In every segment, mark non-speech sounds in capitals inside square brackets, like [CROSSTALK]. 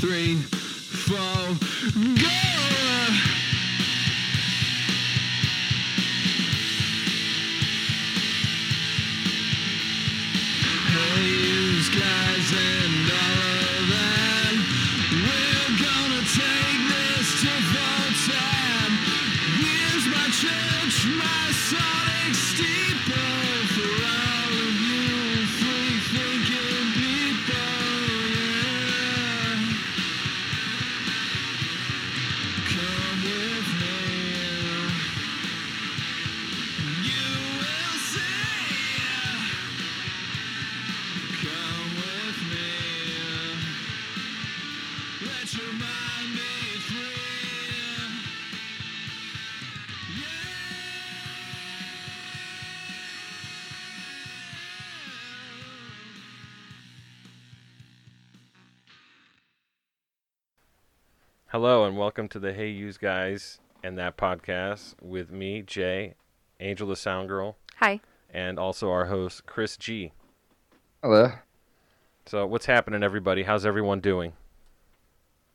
three, four, go! Hello and welcome to the Hey Use Guys and That podcast with me, Jay, Angel the Sound Girl, Hi. and also our host, Chris G. Hello. So, what's happening, everybody? How's everyone doing?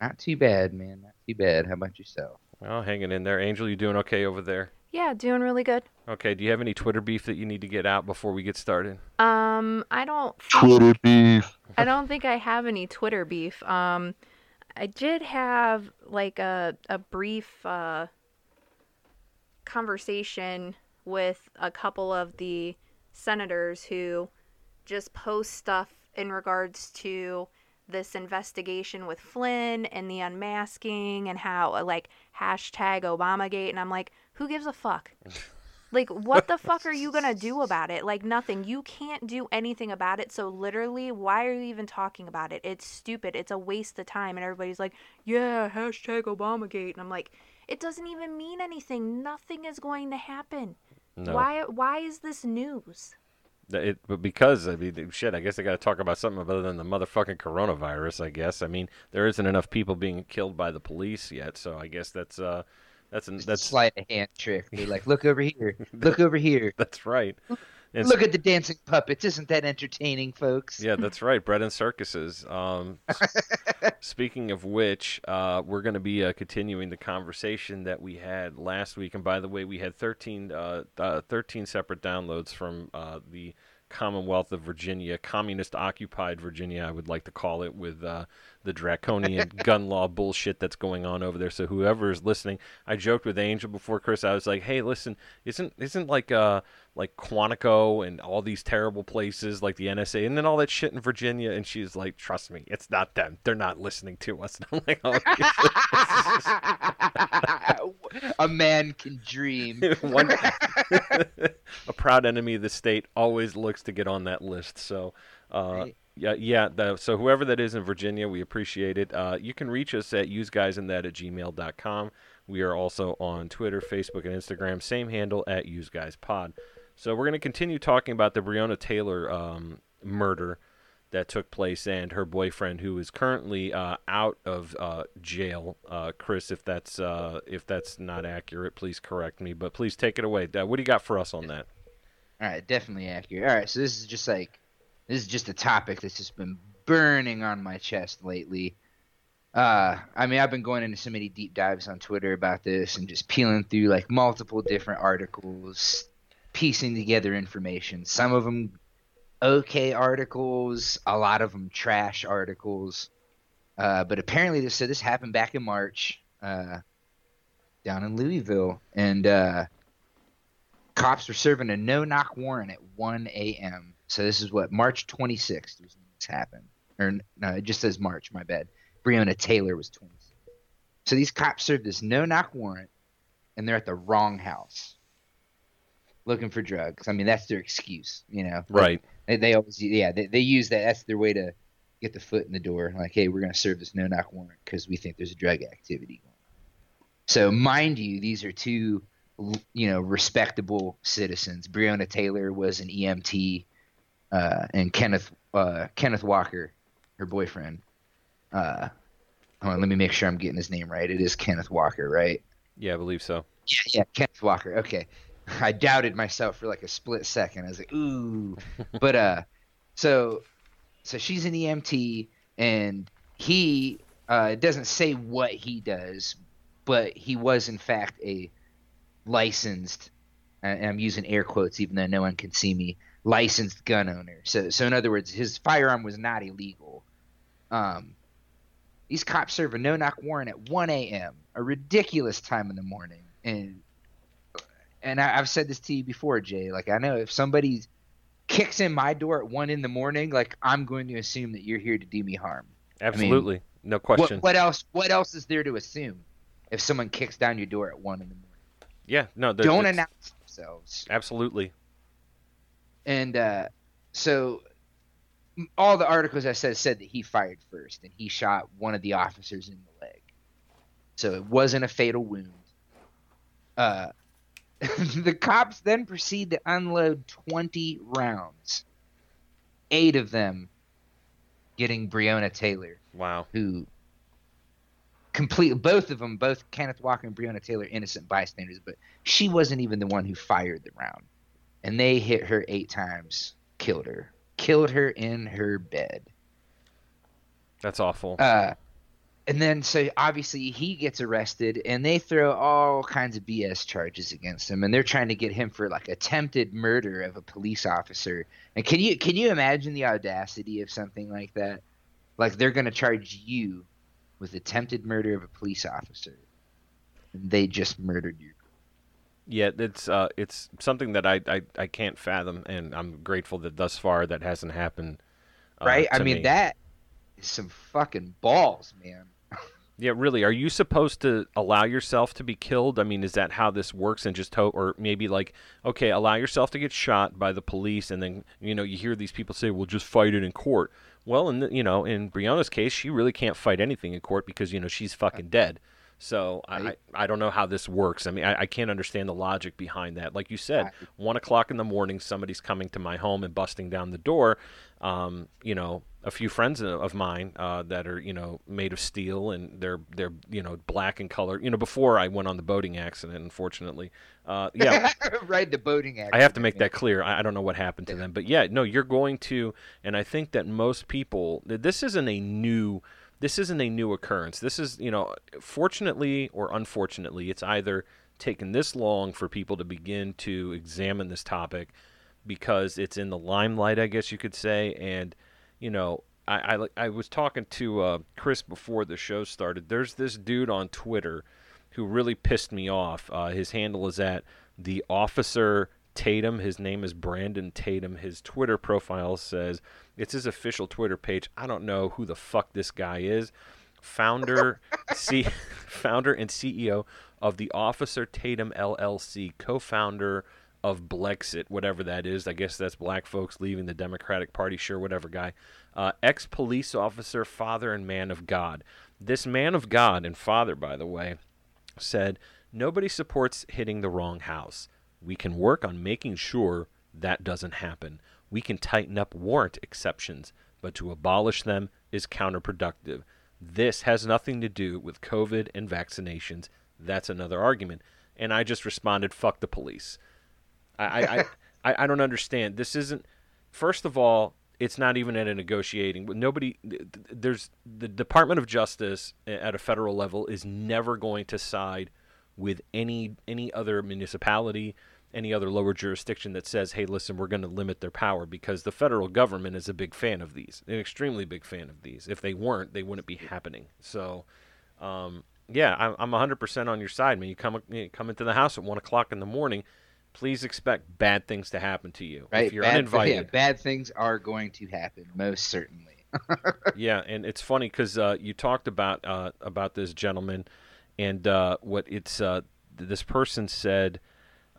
Not too bad, man. Not too bad. How about yourself? Well, hanging in there. Angel, you doing okay over there? Yeah, doing really good. Okay, do you have any Twitter beef that you need to get out before we get started? Um, I don't think, beef. I don't think I have any Twitter beef. Um, I did have like a a brief uh conversation with a couple of the senators who just post stuff in regards to this investigation with Flynn and the unmasking and how like hashtag Obamagate and I'm like, who gives a fuck? [LAUGHS] Like, what the fuck are you gonna do [LAUGHS] about it? Like, nothing. You can't do anything about it. So, literally, why are you even talking about it? It's stupid. It's a waste of time. And everybody's like, yeah, hashtag Obamagate. And I'm like, it doesn't even mean anything. Nothing is going to happen. No. Why? Why is this news? It, but because I mean, shit, I guess I got to talk about something other than the motherfucking coronavirus. I guess. I mean, there isn't enough people being killed by the police yet, so I guess that's uh, that's an, That's sleight of hand trick. Be like, look over here. Look over here. [LAUGHS] that's right. And Look at the dancing puppets. Isn't that entertaining, folks? Yeah, that's right. Bread and circuses. Um, [LAUGHS] speaking of which, uh, we're going to be uh, continuing the conversation that we had last week. And by the way, we had 13, uh, uh, 13 separate downloads from uh, the Commonwealth of Virginia, communist occupied Virginia, I would like to call it, with uh, the draconian [LAUGHS] gun law bullshit that's going on over there. So whoever is listening, I joked with Angel before Chris. I was like, "Hey, listen, isn't isn't like uh like Quantico and all these terrible places like the NSA and then all that shit in Virginia?" And she's like, "Trust me, it's not them. They're not listening to us." [LAUGHS] And I'm like, "Oh." [LAUGHS] a man can dream. [LAUGHS] One, a proud enemy of the state always looks to get on that list. So, uh, Right. yeah, yeah. The, so whoever that is in Virginia, we appreciate it. Uh, you can reach us at useguysinThat at gmail.com. We are also on Twitter, Facebook, and Instagram. Same handle at useguyspod. So we're going to continue talking about the Breonna Taylor um, murder that took place and her boyfriend, who is currently uh, out of uh, jail. Uh, Chris, if that's uh, if that's not accurate, please correct me. But please take it away. Uh, what do you got for us on that? All right, definitely accurate. All right, so this is just like this is just a topic that's just been burning on my chest lately. Uh, I mean, I've been going into so many deep dives on Twitter about this and just peeling through like multiple different articles, piecing together information. Some of them okay articles, a lot of them trash articles. Uh, but apparently, this so this happened back in March, uh, down in Louisville, and uh, cops were serving a no-knock warrant at 1 a.m. So this is what March 26th was this happened, or no, it just says March. My bad. Breonna Taylor was 26. So these cops served this no-knock warrant, and they're at the wrong house, looking for drugs. I mean, that's their excuse, you know. Right. they, they always, yeah, they, they use that. That's their way to get the foot in the door. Like, hey, we're going to serve this no knock warrant because we think there's a drug activity going on. So, mind you, these are two, you know, respectable citizens. Breonna Taylor was an EMT, uh, and Kenneth uh, Kenneth Walker, her boyfriend. Uh, hold on, let me make sure I'm getting his name right. It is Kenneth Walker, right? Yeah, I believe so. Yeah, yeah, Kenneth Walker. Okay. [LAUGHS] I doubted myself for like a split second. I was like, ooh. [LAUGHS] but uh so so she's an EMT and he Uh, it doesn't say what he does, but he was in fact a licensed, and I'm using air quotes even though no one can see me, licensed gun owner. So, so in other words, his firearm was not illegal. Um, these cops serve a no-knock warrant at 1 a.m., a ridiculous time in the morning, and and I, I've said this to you before, Jay. Like I know if somebody kicks in my door at one in the morning, like I'm going to assume that you're here to do me harm. Absolutely, no question. what else? What else is there to assume if someone kicks down your door at one in the morning? Yeah, no, Don't announce themselves. Absolutely. And uh, so all the articles I said said that he fired first and he shot one of the officers in the leg. So it wasn't a fatal wound. Uh, [LAUGHS] the cops then proceed to unload 20 rounds, eight of them getting Breonna Taylor, Wow. who complete both of them, both Kenneth Walker and Breonna Taylor, innocent bystanders, but she wasn't even the one who fired the round. And they hit her eight times, killed her, killed her in her bed. That's awful. Uh, and then so obviously he gets arrested, and they throw all kinds of BS charges against him, and they're trying to get him for like attempted murder of a police officer. And can you can you imagine the audacity of something like that? Like they're going to charge you with attempted murder of a police officer, and they just murdered you. Yeah, it's uh, it's something that I, I, I can't fathom, and I'm grateful that thus far that hasn't happened. uh, right? I mean me. that is some fucking balls, man. Yeah, really. Are you supposed to allow yourself to be killed? I mean, is that how this works? And just hope, or maybe like, okay, allow yourself to get shot by the police, and then you know you hear these people say, "Well, just fight it in court." Well, in the, you know, in Breonna's case, she really can't fight anything in court because you know she's fucking dead. So I, I don't know how this works. I mean, I, I can't understand the logic behind that. Like you said, one o'clock in the morning, somebody's coming to my home and busting down the door. Um, you know, a few friends of- mine uh, that are you know made of steel and they're they're you know black in color. You know, before I went on the boating accident, unfortunately. Uh, yeah, [LAUGHS] right, the boating act. I have to make that clear. I, I don't know what happened to them, but yeah, no, you're going to, and I think that most people, this isn't a new, this isn't a new occurrence. This is, you know, fortunately or unfortunately, it's either taken this long for people to begin to examine this topic because it's in the limelight, I guess you could say, and you know. I, I, I was talking to uh, Chris before the show started. There's this dude on Twitter who really pissed me off. Uh, his handle is at the officer Tatum. His name is Brandon Tatum. His Twitter profile says it's his official Twitter page. I don't know who the fuck this guy is. Founder, [LAUGHS] C, [LAUGHS] founder and CEO of the Officer Tatum LLC, co-founder of Blexit, whatever that is. I guess that's black folks leaving the Democratic Party. Sure, whatever guy. Uh, Ex police officer, father, and man of God. This man of God and father, by the way, said, Nobody supports hitting the wrong house. We can work on making sure that doesn't happen. We can tighten up warrant exceptions, but to abolish them is counterproductive. This has nothing to do with COVID and vaccinations. That's another argument. And I just responded, fuck the police. I, I, [LAUGHS] I, I, don't understand. This isn't, first of all, it's not even at a negotiating. Nobody, th- th- there's the Department of Justice at a federal level is never going to side with any any other municipality, any other lower jurisdiction that says, "Hey, listen, we're going to limit their power," because the federal government is a big fan of these, an extremely big fan of these. If they weren't, they wouldn't be happening. So, um, yeah, I'm, I'm 100% on your side, man. You come you come into the house at one o'clock in the morning. Please expect bad things to happen to you Right, if you're bad, [LAUGHS] uninvited. yeah, bad things are going to happen, most certainly. [LAUGHS] yeah, and it's funny because uh, you talked about uh, about this gentleman, and uh, what it's uh, this person said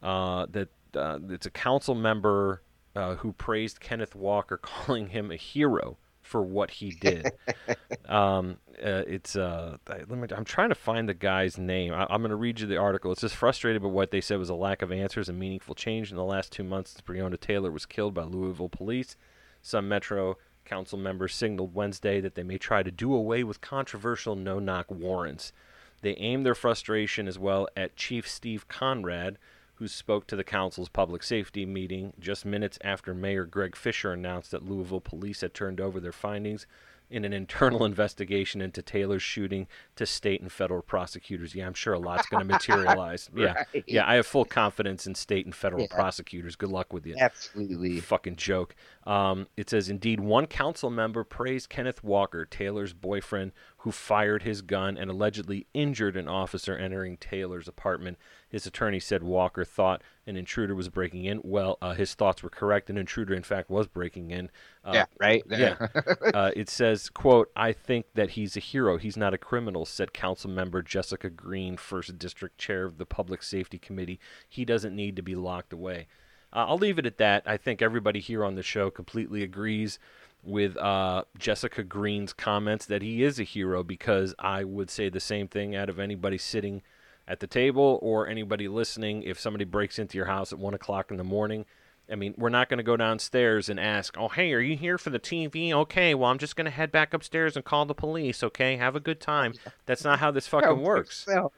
uh, that uh, it's a council member uh, who praised Kenneth Walker, [LAUGHS] calling him a hero for what he did. [LAUGHS] um, uh, it's uh, let me, I'm trying to find the guy's name. I, I'm going to read you the article. It's just frustrated by what they said was a lack of answers and meaningful change in the last two months since Breonna Taylor was killed by Louisville police. Some Metro Council members signaled Wednesday that they may try to do away with controversial no knock warrants. They aimed their frustration as well at Chief Steve Conrad, who spoke to the council's public safety meeting just minutes after Mayor Greg Fisher announced that Louisville police had turned over their findings in an internal [LAUGHS] investigation into Taylor's shooting to state and federal prosecutors. Yeah, I'm sure a lot's going to materialize. [LAUGHS] Yeah. Right. Yeah, I have full confidence in state and federal Yeah. prosecutors. Good luck with you. Absolutely. Fucking joke. Um, it says, indeed, one council member praised Kenneth Walker, Taylor's boyfriend, who fired his gun and allegedly injured an officer entering Taylor's apartment. His attorney said Walker thought an intruder was breaking in. Well, uh, his thoughts were correct. An intruder, in fact, was breaking in. Uh, yeah. Right. yeah. [LAUGHS] uh, it says, quote, I think that he's a hero. He's not a criminal, said council member Jessica Green, first district chair of the Public Safety Committee. He doesn't need to be locked away. Uh, I'll leave it at that. I think everybody here on the show completely agrees with uh, Jessica Green's comments that he is a hero because I would say the same thing out of anybody sitting at the table or anybody listening. If somebody breaks into your house at one o'clock in the morning, I mean, we're not going to go downstairs and ask, "Oh, hey, are you here for the TV?" Okay, well, I'm just going to head back upstairs and call the police. Okay, have a good time. That's not how this [LAUGHS] fucking Help works. No.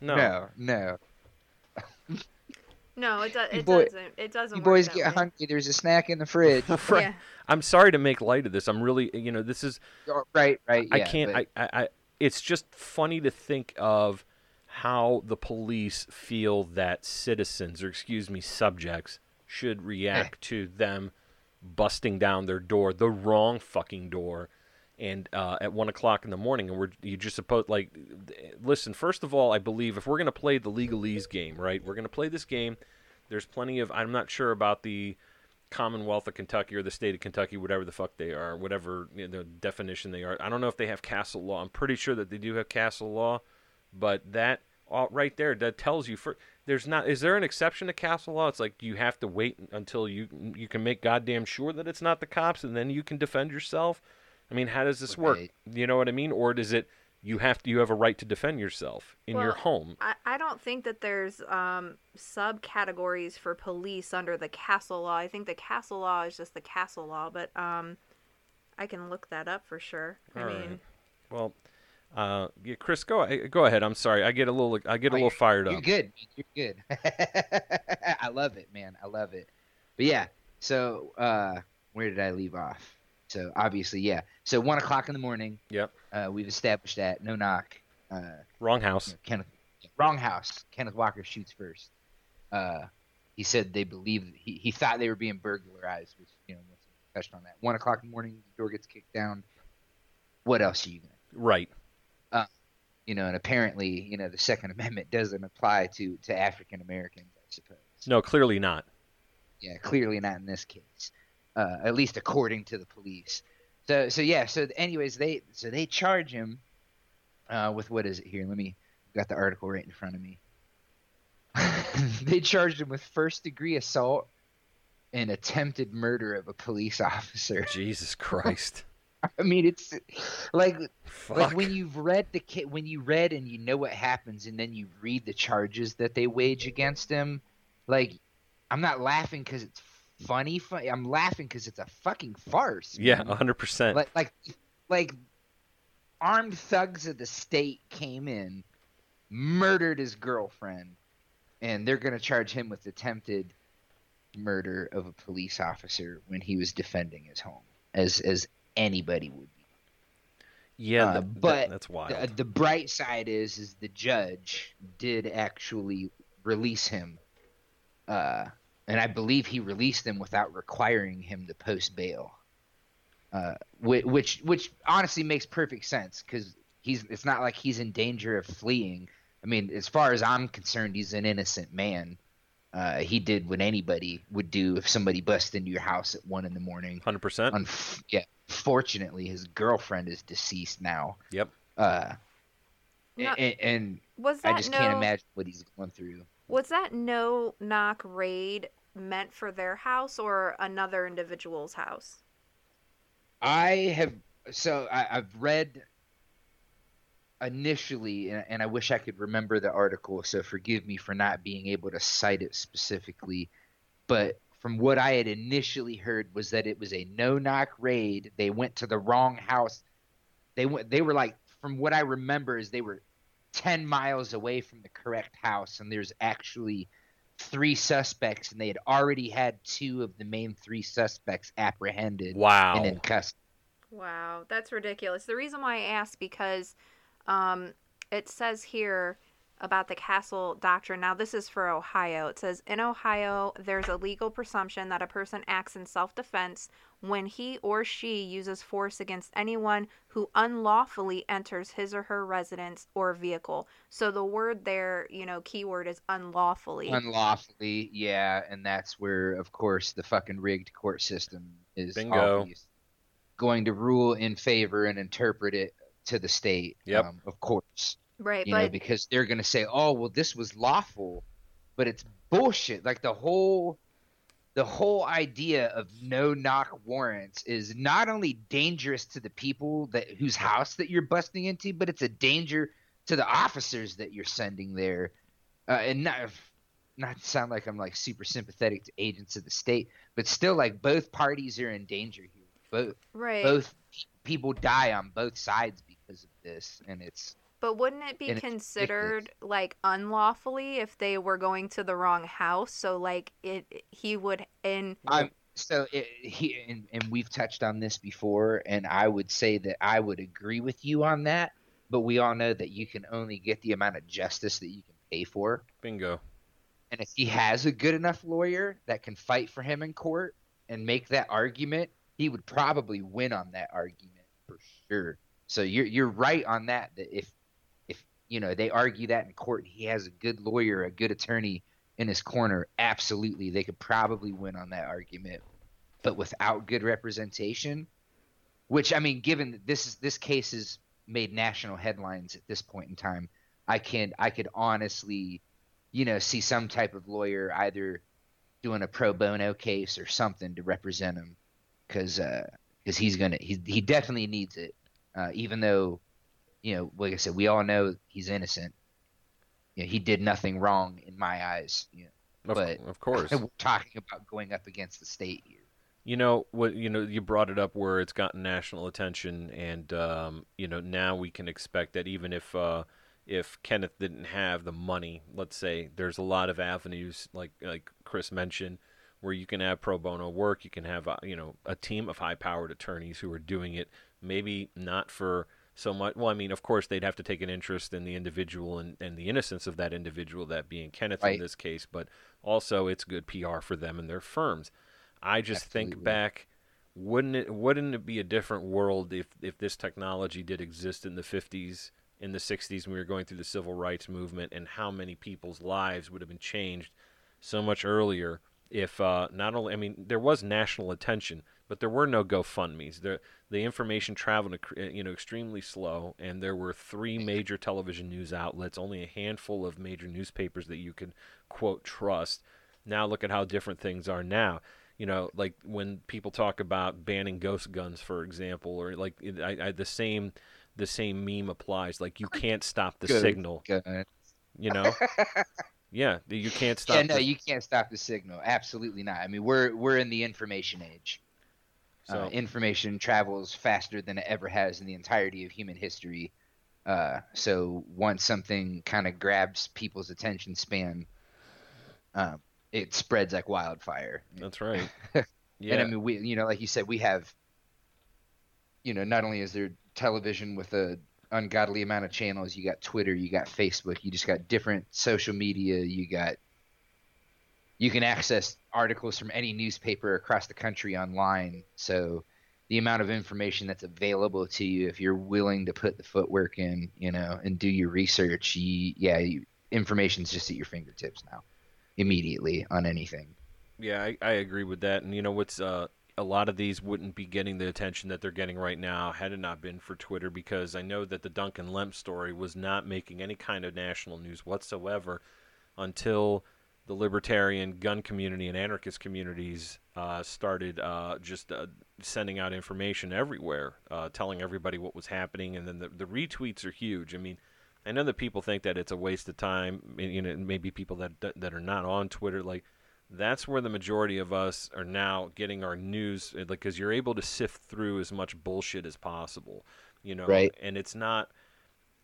No. No. No, it, do- it boy- doesn't. It doesn't. You boys that get way. hungry. There's a snack in the fridge. [LAUGHS] Right. Yeah. I'm sorry to make light of this. I'm really, you know, this is right. Right. I yeah, can't. but- I, I, I. It's just funny to think of how the police feel that citizens, or excuse me, subjects, should react to them busting down their door, the wrong fucking door, and uh, at one o'clock in the morning, and we're you just supposed like, listen. First of all, I believe if we're gonna play the legalese game, right? We're gonna play this game. There's plenty of. I'm not sure about the Commonwealth of Kentucky or the state of Kentucky, whatever the fuck they are, whatever you know, the definition they are. I don't know if they have castle law. I'm pretty sure that they do have castle law, but that all right there that tells you for there's not is there an exception to castle law? It's like you have to wait until you you can make goddamn sure that it's not the cops and then you can defend yourself. I mean, how does this work? Right. You know what I mean? Or does it you have to you have a right to defend yourself in your home? I, I don't think that there's um, subcategories for police under the castle law. I think the castle law is just the castle law, but um, I can look that up for sure. I All mean. Well, uh, yeah, Chris, go go ahead. I'm sorry. I get a little I get a Oh, little fired up. You're good. You're [LAUGHS] good. I love it, man. I love it. But yeah, so uh, where did I leave off? So obviously, yeah. So one o'clock in the morning. Yep. Uh, we've established that no knock. Uh, Wrong house. Kenneth, wrong house. Kenneth Walker shoots first. Uh, he said they believe he, he thought they were being burglarized, which you know touched on that. One o'clock in the morning, the door gets kicked down. What else are you gonna? Do? Right. You know, and apparently, you know, the Second [LAUGHS] Amendment doesn't apply to to African Americans, I suppose. No, clearly not. Yeah, clearly not in this case. Uh, at least according to the police. So so yeah, so anyways, they so they charge him uh, with what is it here? Let me got the article right in front of me. [LAUGHS] they charged him with first degree assault and attempted murder of a police [LAUGHS] officer. Jesus Christ. [LAUGHS] I mean, it's like Fuck. like when you've read the ca- when you read and you know what happens and then you read the charges that they wage against him like i'm not laughing because it's funny fu- i'm laughing because it's a fucking farce yeah, 100%. like like like armed thugs of the state came in murdered his girlfriend and they're going to charge him with attempted murder of a police officer when he was defending his home as as anybody would be. Yeah, uh, that- but that's why the, the bright side is is the judge did actually release him uh and i believe he released him without requiring him to post bail. Uh which which, which honestly makes perfect sense because he's it's not like he's in danger of fleeing. I mean as far as i'm concerned he's an innocent man. Uh, he did what anybody would do if somebody busts into your house at one in the morning. 100%. Unf- yeah, fortunately, his girlfriend is deceased now. Yep. Uh, No- and, and was I that just no? can't imagine what he's going through. Was that no knock raid meant for their house or another individual's house? I have so I, I've read initially, and, and I wish I could remember the article. So forgive me for not being able to cite it specifically, but from what I had initially heard was that it was a no knock raid. They went to the wrong house. They went. They were like, from what I remember, is they were ten miles away from the correct house, and there's actually three suspects, and they had already had two of the main three suspects apprehended Wow. and in custody. Wow, that's ridiculous. The reason why I asked because um, it says here about the castle doctrine. Now, this is for Ohio. It says in Ohio, there's a legal presumption that a person acts in self defense when he or she uses force against anyone who unlawfully enters his or her residence or vehicle. So the word there, you know, keyword is unlawfully. Unlawfully, yeah, and that's where, of course, the fucking rigged court system is Bingo. going to rule in favor and interpret it to the state. Yep. Um, of course. Right, you know, because they're going to say, "Oh, well, this was lawful," but it's bullshit. Like the whole, the whole idea of no knock warrants is not only dangerous to the people that whose house that you're busting into, but it's a danger to the officers that you're sending there. Uh, and not, not to sound like I'm like super sympathetic to agents of the state, but still, like both parties are in danger here. Both right. both people die on both sides because of this, and it's But wouldn't it be and it's considered like unlawfully if they were going to the wrong house? So like it he would in I'm so it, he and, and we've touched on this before, and I would say that I would agree with you on that. But we all know that you can only get the amount of justice that you can pay for, Bingo. and if he has a good enough lawyer that can fight for him in court and make that argument, he would probably win on that argument for sure. So you're you're right on that. That if if you know they argue that in court, he has a good lawyer, a good attorney in his corner. Absolutely, they could probably win on that argument. But without good representation, which I mean, given this is this case has made national headlines at this point in time, I can I could honestly, you know, see some type of lawyer either doing a pro bono case or something to represent him, because because he's gonna he he definitely needs it, uh, even though, you know, like I said, we all know he's innocent. You know, he did nothing wrong in my eyes. You know, Of, But- of course. [LAUGHS] we're talking about going up against the state here. You know what? You know you brought it up where it's gotten national attention, and um, you know now we can expect that even if uh, if Kenneth didn't have the money, let's say there's a lot of avenues like like Chris mentioned, where you can have pro bono work. You can have uh, you know a team of high-powered attorneys who are doing it. Maybe not for so much. Well, I mean, of course they'd have to take an interest in the individual and, and the innocence of that individual, that being Kenneth Right. in this case, but also it's good PR for them and their firms. I just think back, wouldn't it wouldn't it be a different world if if this technology did exist in the 50s, in the 60s when we were going through the civil rights movement, and how many people's lives would have been changed so much earlier if uh, not only I mean there was national attention, but there were no GoFundmes. The the information traveled eh, you know extremely slow, and there were three [LAUGHS] major television news outlets, only a handful of major newspapers that you could quote trust. Now look at how different things are now you know, like when people talk about banning ghost guns, for example, or like I, I, the same the same meme applies. Like you [LAUGHS] can't stop the Good. signal. Good. You know, [LAUGHS] yeah, you can't stop. yeah, no, the- you can't stop the signal. Absolutely not. I mean, we're we're in the information age. So Uh, information travels faster than it ever has in the entirety of human history. Uh, so once something kind of grabs people's attention span, um, it spreads like wildfire. that's right. Yeah. [LAUGHS] And I mean, we, you know, like you said, we have, you know, not only is there television with a ungodly amount of channels, you got Twitter, you got Facebook, you just got different social media, you got, you can access articles from any newspaper across the country online. So the amount of information that's available to you, if you're willing to put the footwork in, you know, and do your research, you, yeah, you, information's just at your fingertips now, immediately on anything. yeah, I, I agree with that. And you know what's uh, a lot of these wouldn't be getting the attention that they're getting right now had it not been for Twitter, because I know that the Duncan Lemp story was not making any kind of national news whatsoever until the libertarian gun community and anarchist communities uh, started uh, just uh, sending out information everywhere, uh, telling everybody what was happening, and then the, the retweets are huge. I mean, I know that people think that it's a waste of time. You know, maybe people that that, that are not on Twitter, like that's where the majority of us are now getting our news, like because you're able to sift through as much bullshit as possible. You know, Right. and it's not.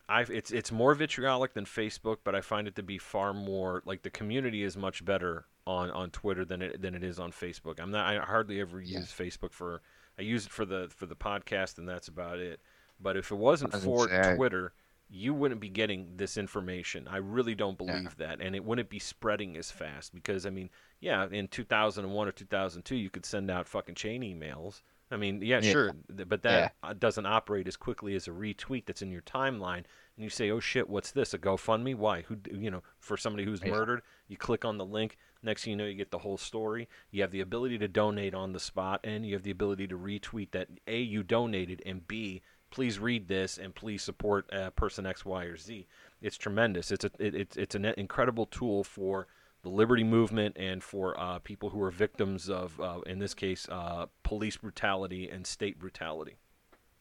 I it's it's more vitriolic than Facebook, but I find it to be far more like the community is much better on on Twitter than it than it is on Facebook. I'm not I hardly ever Yeah. use Facebook for I use it for the for the podcast, and that's about it. But if it wasn't for Twitter, you wouldn't be getting this information. I really don't Yeah. believe that, and it wouldn't be spreading as fast because I mean, yeah, in 2001 or 2002, you could send out fucking chain emails. I mean, yeah, Yeah. sure, but that uh doesn't operate as quickly as a retweet that's in your timeline, and you say, "Oh shit, what's this? A GoFundMe? Why? Who? You know, for somebody who's Yeah. murdered." You click on the link. Next thing you know, you get the whole story. You have the ability to donate on the spot, and you have the ability to retweet that a you donated, and b please read this and please support uh, person X, Y, or Z. It's tremendous. It's a it, it's it's an incredible tool for the liberty movement and for uh, people who are victims of, uh, in this case, uh, police brutality and state brutality.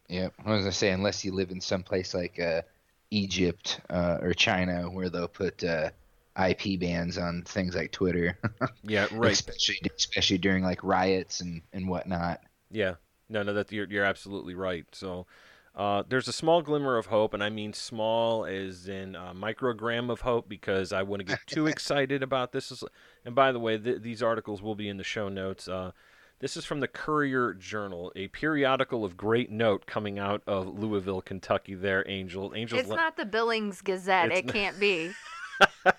Yeah, I was gonna say unless you live in some place like uh, Egypt uh, or China where they'll put uh, IP bans on things like Twitter, [LAUGHS] Yeah, right. especially especially during like riots and and whatnot. Yeah, no, no, that you're you're absolutely right. So. Uh, there's a small glimmer of hope, and I mean small as in a microgram of hope, because I wouldn't [LAUGHS] get too excited about this. And by the way, th- these articles will be in the show notes. Uh, this is from the Courier Journal, a periodical of great note coming out of Louisville, Kentucky. There, Angel. Angels. It's not the Billings Gazette. It's it not- can't be. [LAUGHS]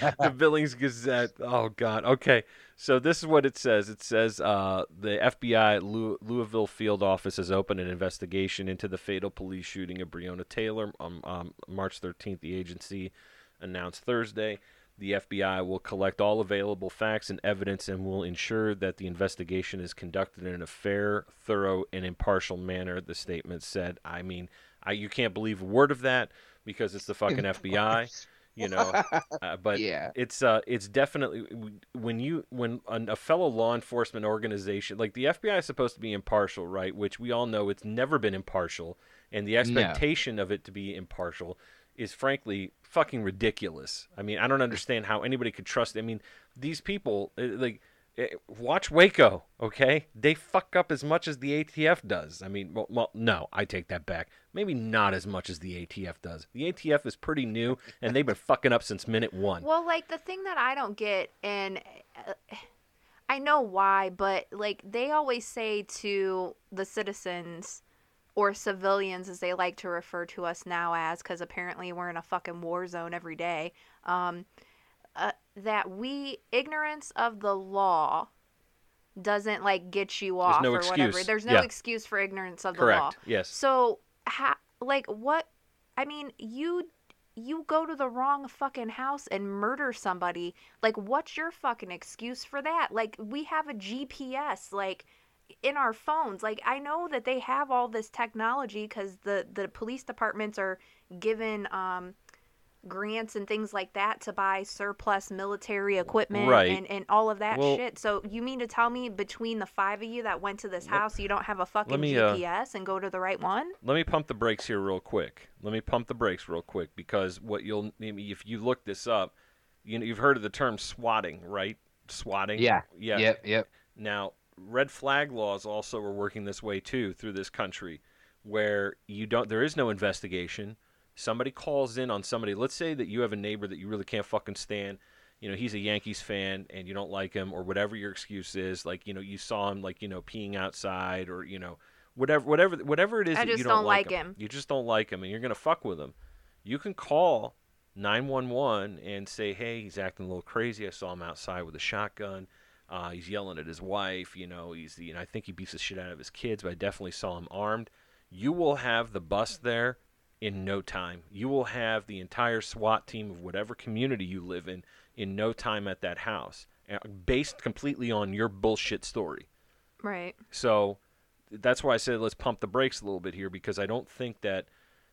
[LAUGHS] the Billings Gazette. Oh God. Okay. So this is what it says. It says uh, the FBI Lou- Louisville field office has opened an investigation into the fatal police shooting of Breonna Taylor on um, March 13th. The agency announced Thursday. The FBI will collect all available facts and evidence and will ensure that the investigation is conducted in a fair, thorough, and impartial manner. The statement said. I mean, I, you can't believe a word of that because it's the fucking FBI. You know, [LAUGHS] uh, but yeah, it's uh it's definitely when you when an, a fellow law enforcement organization like the FBI is supposed to be impartial, right? Which we all know it's never been impartial, and the expectation of it to be impartial is frankly fucking ridiculous. I mean, I don't understand how anybody could trust. I mean, these people uh, like watch Waco, okay? They fuck up as much as the ATF does. I mean, well, well, no, I take that back. Maybe not as much as the ATF does. The ATF is pretty new, and they've been [LAUGHS] fucking up since minute one. Well, like the thing that I don't get, and uh, I know why, but like they always say to the citizens or civilians, as they like to refer to us now as, because apparently we're in a fucking war zone every day, um, uh, that we ignorance of the law doesn't like get you off no or whatever. excuse. There's no Yeah. excuse for ignorance of the Correct. law. Yes. So, ha- like, what? I mean, you you go to the wrong fucking house and murder somebody. Like, what's your fucking excuse for that? Like, we have a GPS, like, in our phones. Like, I know that they have all this technology because the the police departments are given um grants and things like that to buy surplus military equipment Right. and, and all of that Well- shit. So you mean to tell me between the five of you that went to this Let- house, you don't have a fucking me, uh, GPS and go to the right one? Let me pump the brakes here real quick. Let me pump the brakes real quick because what you'll me if you look this up, you know, you've heard of the term swatting, right? Swatting. Yeah. Yeah. Yep. Yep. Now, red flag laws also are working this way too through this country, where you don't there is no investigation. Somebody calls in on somebody. Let's say that you have a neighbor that you really can't fucking stand. You know, he's a Yankees fan and you don't like him or whatever your excuse is. Like, you know, you saw him like, you know, peeing outside or, you know, whatever whatever whatever it is I that just you don't, don't like him. You just don't like him and you're going to fuck with him. You can call 911 and say, "Hey, he's acting a little crazy. I saw him outside with a shotgun." Uh, he's yelling at his wife. You know, he's you know I think he beats the shit out of his kids, but I definitely saw him armed. You will have the bus there in no time. You will have the entire SWAT team of whatever community you live in in no time at that house, uh, based completely on your bullshit story. Right. So that's why I said let's pump the brakes a little bit here because I don't think that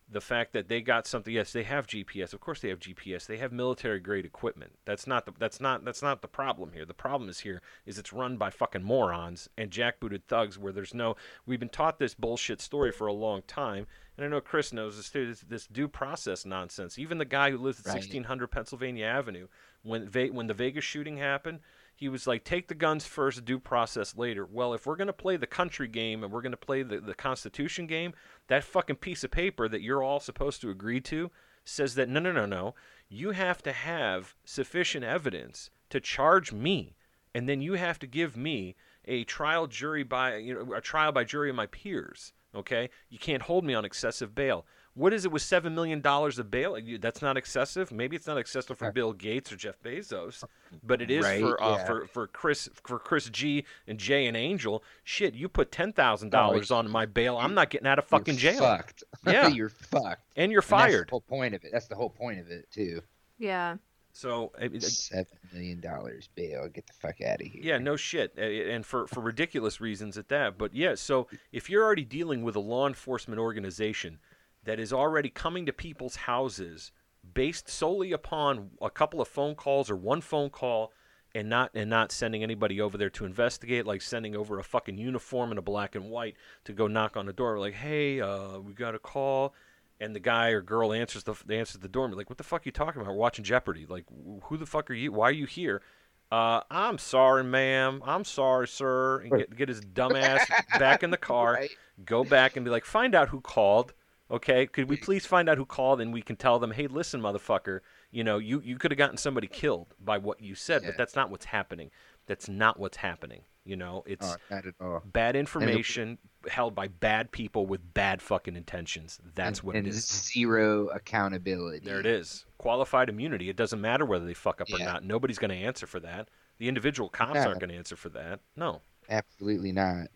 the fact that they got something yes they have GPS of course they have GPS they have military grade equipment that's not the that's not that's not the problem here the problem is here is it's run by fucking morons and jackbooted thugs where there's no we've been taught this bullshit story for a long time and I know Chris knows this too this, this due process nonsense even the guy who lives at Right. 1600 Pennsylvania Avenue when Ve- when the Vegas shooting happened he was like, take the guns first, due process later. Well, if we're going to play the country game and we're going to play the, the Constitution game, that fucking piece of paper that you're all supposed to agree to says that no, no, no, no. You have to have sufficient evidence to charge me. And then you have to give me a trial jury by you know a trial by jury of my peers. Okay, you can't hold me on excessive bail. What is it with seven million dollars of bail? That's not excessive. Maybe it's not excessive for Bill Gates or Jeff Bezos, but it is Right, for uh, yeah. for for Chris for Chris G and Jay and Angel. Shit, you put ten thousand dollars on my bail. I'm not getting out of fucking You're jail, Fucked. [LAUGHS] Yeah. you're fucked. and you're And that's fired. the whole point of it. That's the whole point of it too. Yeah. So Seven million dollars bail. Get the fuck out of here. Yeah, no shit, and for for ridiculous reasons at that. But yeah, so if you're already dealing with a law enforcement organization that is already coming to people's houses based solely upon a couple of phone calls or one phone call and not and not sending anybody over there to investigate like sending over a fucking uniform and a black and white to go knock on the door like hey uh, we got a call and the guy or girl answers the they answers the door and be like what the fuck are you talking about we're watching jeopardy like who the fuck are you why are you here uh, I'm sorry, ma'am. I'm sorry, sir. And get, get his dumbass [LAUGHS] back in the car. Right. Go back and be like, find out who called. Okay, could we please find out who called and we can tell them, hey, listen, motherfucker, you know, you, you could have gotten somebody killed by what you said, Yeah. but that's not what's happening. That's not what's happening. You know, it's Oh, not at all. bad information held by bad people with bad fucking intentions. That's and, what and it is. zero accountability. There it is. Qualified immunity. It doesn't matter whether they fuck up or not. Nobody's going to answer for that. The individual cops No. aren't going to answer for that. No. Absolutely not.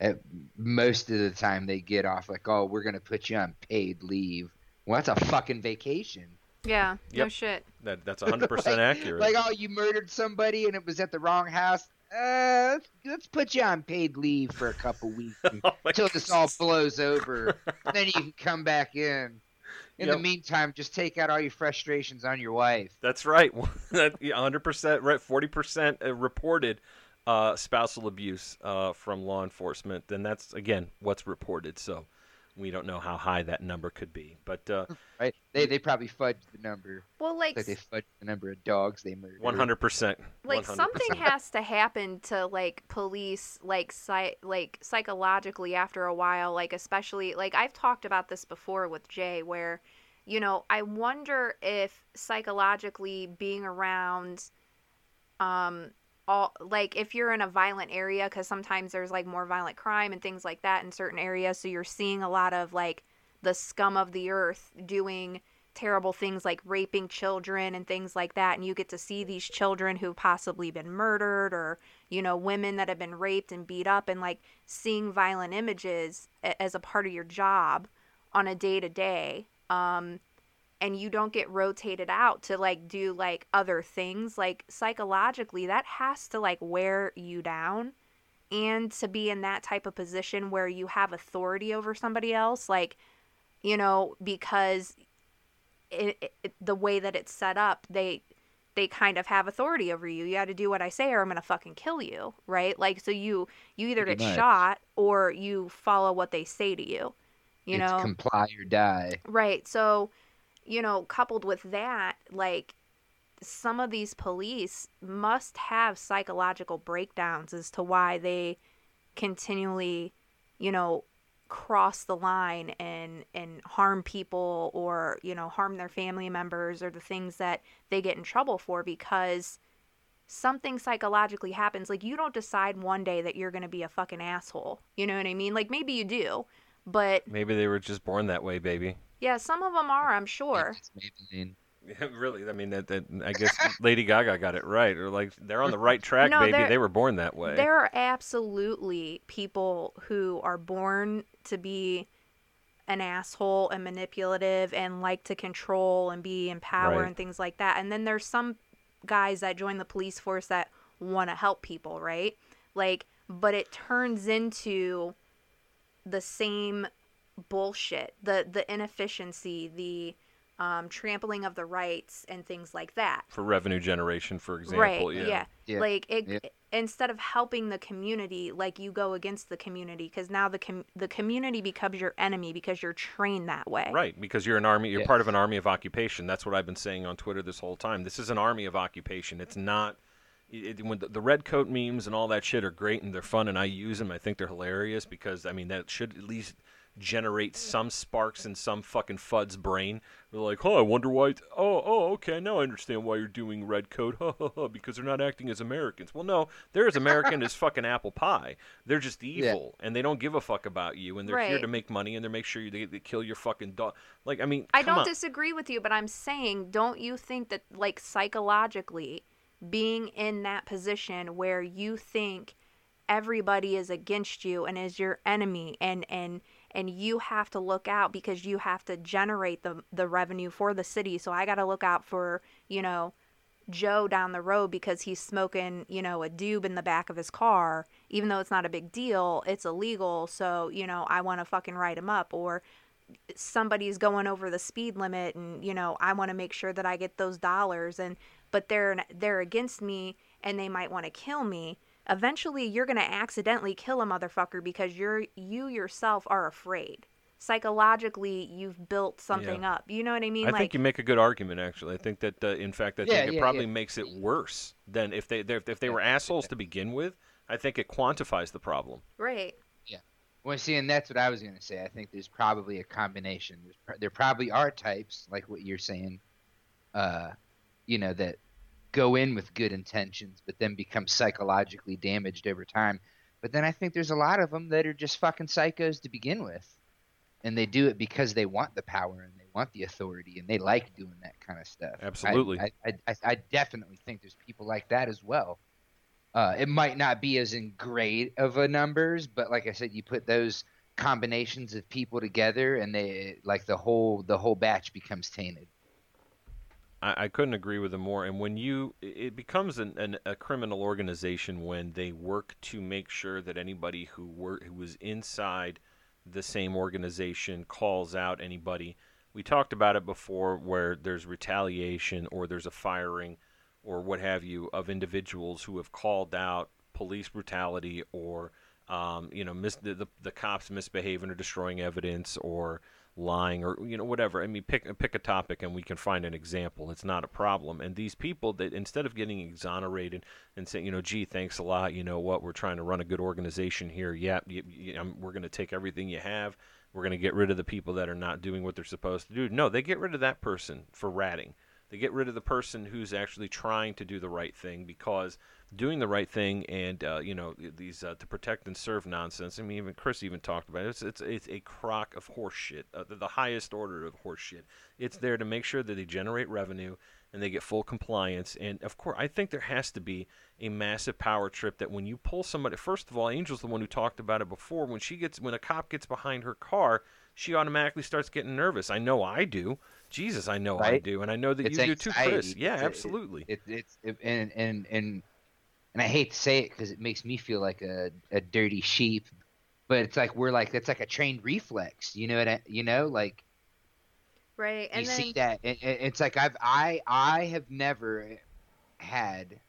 At most of the time, they get off like, "Oh, we're gonna put you on paid leave." Well, that's a fucking vacation. Yeah. No shit. That that's [LAUGHS] 100% Like- accurate. Like, oh, you murdered somebody and it was at the wrong house. Uh, let's, let's put you on paid leave for a couple weeks [LAUGHS] Oh until this all blows over. [LAUGHS] then you can come back in. In Yep. the meantime, just take out all your frustrations on your wife. That's right. [LAUGHS] 100% right. 40% uh, reported uh, spousal abuse uh, from law enforcement. And that's, again, what's reported. So we don't know how high that number could be. But uh, Right? They they probably fudged the number. Well, like, Like they fudged the number of dogs they murdered. 100%. like 100%. something has to happen to like police like psy- like psychologically after a while like especially like I've talked about this before with Jay where you know I wonder if psychologically being around um all like if you're in a violent area cuz sometimes there's like more violent crime and things like that in certain areas so you're seeing a lot of like the scum of the earth doing terrible things like raping children and things like that and you get to see these children who've possibly been murdered or you know women that have been raped and beat up and like seeing violent images as a part of your job on a day to day um and you don't get rotated out to like do like other things like psychologically that has to like wear you down and to be in that type of position where you have authority over somebody else like you know because it, it, the way that it's set up they they kind of have authority over you you got to do what i say or i'm gonna fucking kill you right like so you you either Pretty get much. shot or you follow what they say to you you it's know comply or die. Right. So, you know, coupled with that, like some of these police must have psychological breakdowns as to why they continually, you know, cross the line and and harm people or, you know, harm their family members or the things that they get in trouble for because something psychologically happens like you don't decide one day that you're going to be a fucking asshole. You know what I mean? Like maybe you do, but Maybe they were just born that way, baby. Yeah, some of them are, I'm sure. Yeah, really. I mean, that, that I guess [LAUGHS] Lady Gaga got it right. Or like they're on the right track, No, baby. they're- They were born that way. There are absolutely people who are born to be an asshole and manipulative and like to control and be in power Right. and things like that. And then there's some guys that join the police force that want to help people, right? Like, but it turns into the same bullshit, the the inefficiency, the um, trampling of the rights and things like that. for revenue generation, for example. right yeah. yeah, Yeah, like it, yeah. instead of helping the community like you go against the community because now the com- the community becomes your enemy because you're trained that way Right, because you're an army. You're Yeah. part of an army of occupation. That's what I've been saying on Twitter this whole time. This is an army of occupation. It's not. It, when the, the red coat memes and all that shit are great and they're fun and I use them. I think they're hilarious because I mean that should at least generate some sparks in some fucking fud's brain. They're like, oh, I wonder why. It's, oh, oh, okay, now I understand why you're doing red coat. [LAUGHS] because they're not acting as Americans. Well, no, they're as American as [LAUGHS] fucking apple pie. They're just evil, and they don't give a fuck about you, and they're here to make money, and they make sure you, they, they kill your fucking dog. Like, I mean, I don't on. disagree with you, but I'm saying, don't you think that, like, psychologically, being in that position where you think everybody is against you and is your enemy, and and and you have to look out because you have to generate the the revenue for the city. So I got to look out for you know Joe down the road because he's smoking, you know, a doob in the back of his car, even though it's not a big deal, it's illegal. So, you know, I want to fucking write him up. Or somebody's going over the speed limit and, you know, I want to make sure that I get those dollars and but they're they're against me and they might want to kill me. Eventually you're going to accidentally kill a motherfucker because you're you yourself are afraid. Psychologically, you've built something up. You know what I mean? I like think you make a good argument. Actually, I think that uh, in fact, I Yeah, think it yeah, probably yeah. makes it worse than if they if they were assholes to begin with. I think it quantifies the problem. right. Yeah. Well, see, and that's what I was going to say. I think there's probably a combination. There's, pr- there probably are types, like what you're saying, uh, you know, that go in with good intentions, but then become psychologically damaged over time. But then I think there's a lot of them that are just fucking psychos to begin with. And they do it because they want the power and they want the authority and they like doing that kind of stuff. Absolutely. I, I, I, I definitely think there's people like that as well. Uh, it might not be as in great of a numbers, but like I said, you put those combinations of people together, and they like the whole the whole batch becomes tainted. I, I couldn't agree with them more. And when you, it becomes an, an, a criminal organization when they work to make sure that anybody who were who was inside the same organization calls out anybody. We talked about it before, where there's retaliation or there's a firing or what have you of individuals who have called out police brutality or um, you know mis- the, the the cops misbehaving or destroying evidence or lying or you know whatever. I mean, pick pick a topic and we can find an example. It's not a problem. And these people that instead of getting exonerated and saying, you know, gee, thanks a lot. You know what? We're trying to run a good organization here. Yeah, you, you, um, we're going to take everything you have. We're going to get rid of the people that are not doing what they're supposed to do. No, they get rid of that person for ratting. They get rid of the person who's actually trying to do the right thing because doing the right thing and uh, you know these uh, to protect and serve nonsense. I mean, even Chris even talked about it. It's it's, it's a crock of horseshit, uh, the, the highest order of horseshit. It's there to make sure that they generate revenue and they get full compliance. And of course, I think there has to be a massive power trip that when you pull somebody, first of all, Angel's the one who talked about it before. When she gets when a cop gets behind her car, she automatically starts getting nervous. I know I do. Jesus, I know I do, and I know that It's you do too, Chris. anxiety. Yeah, It's a- absolutely. It, it's it, and and and and I hate to say it because it makes me feel like a, a dirty sheep, but it's like we're like it's like a trained reflex. You know what? I, you know, like Right. And you then see that it, it- it's like i've i i have never had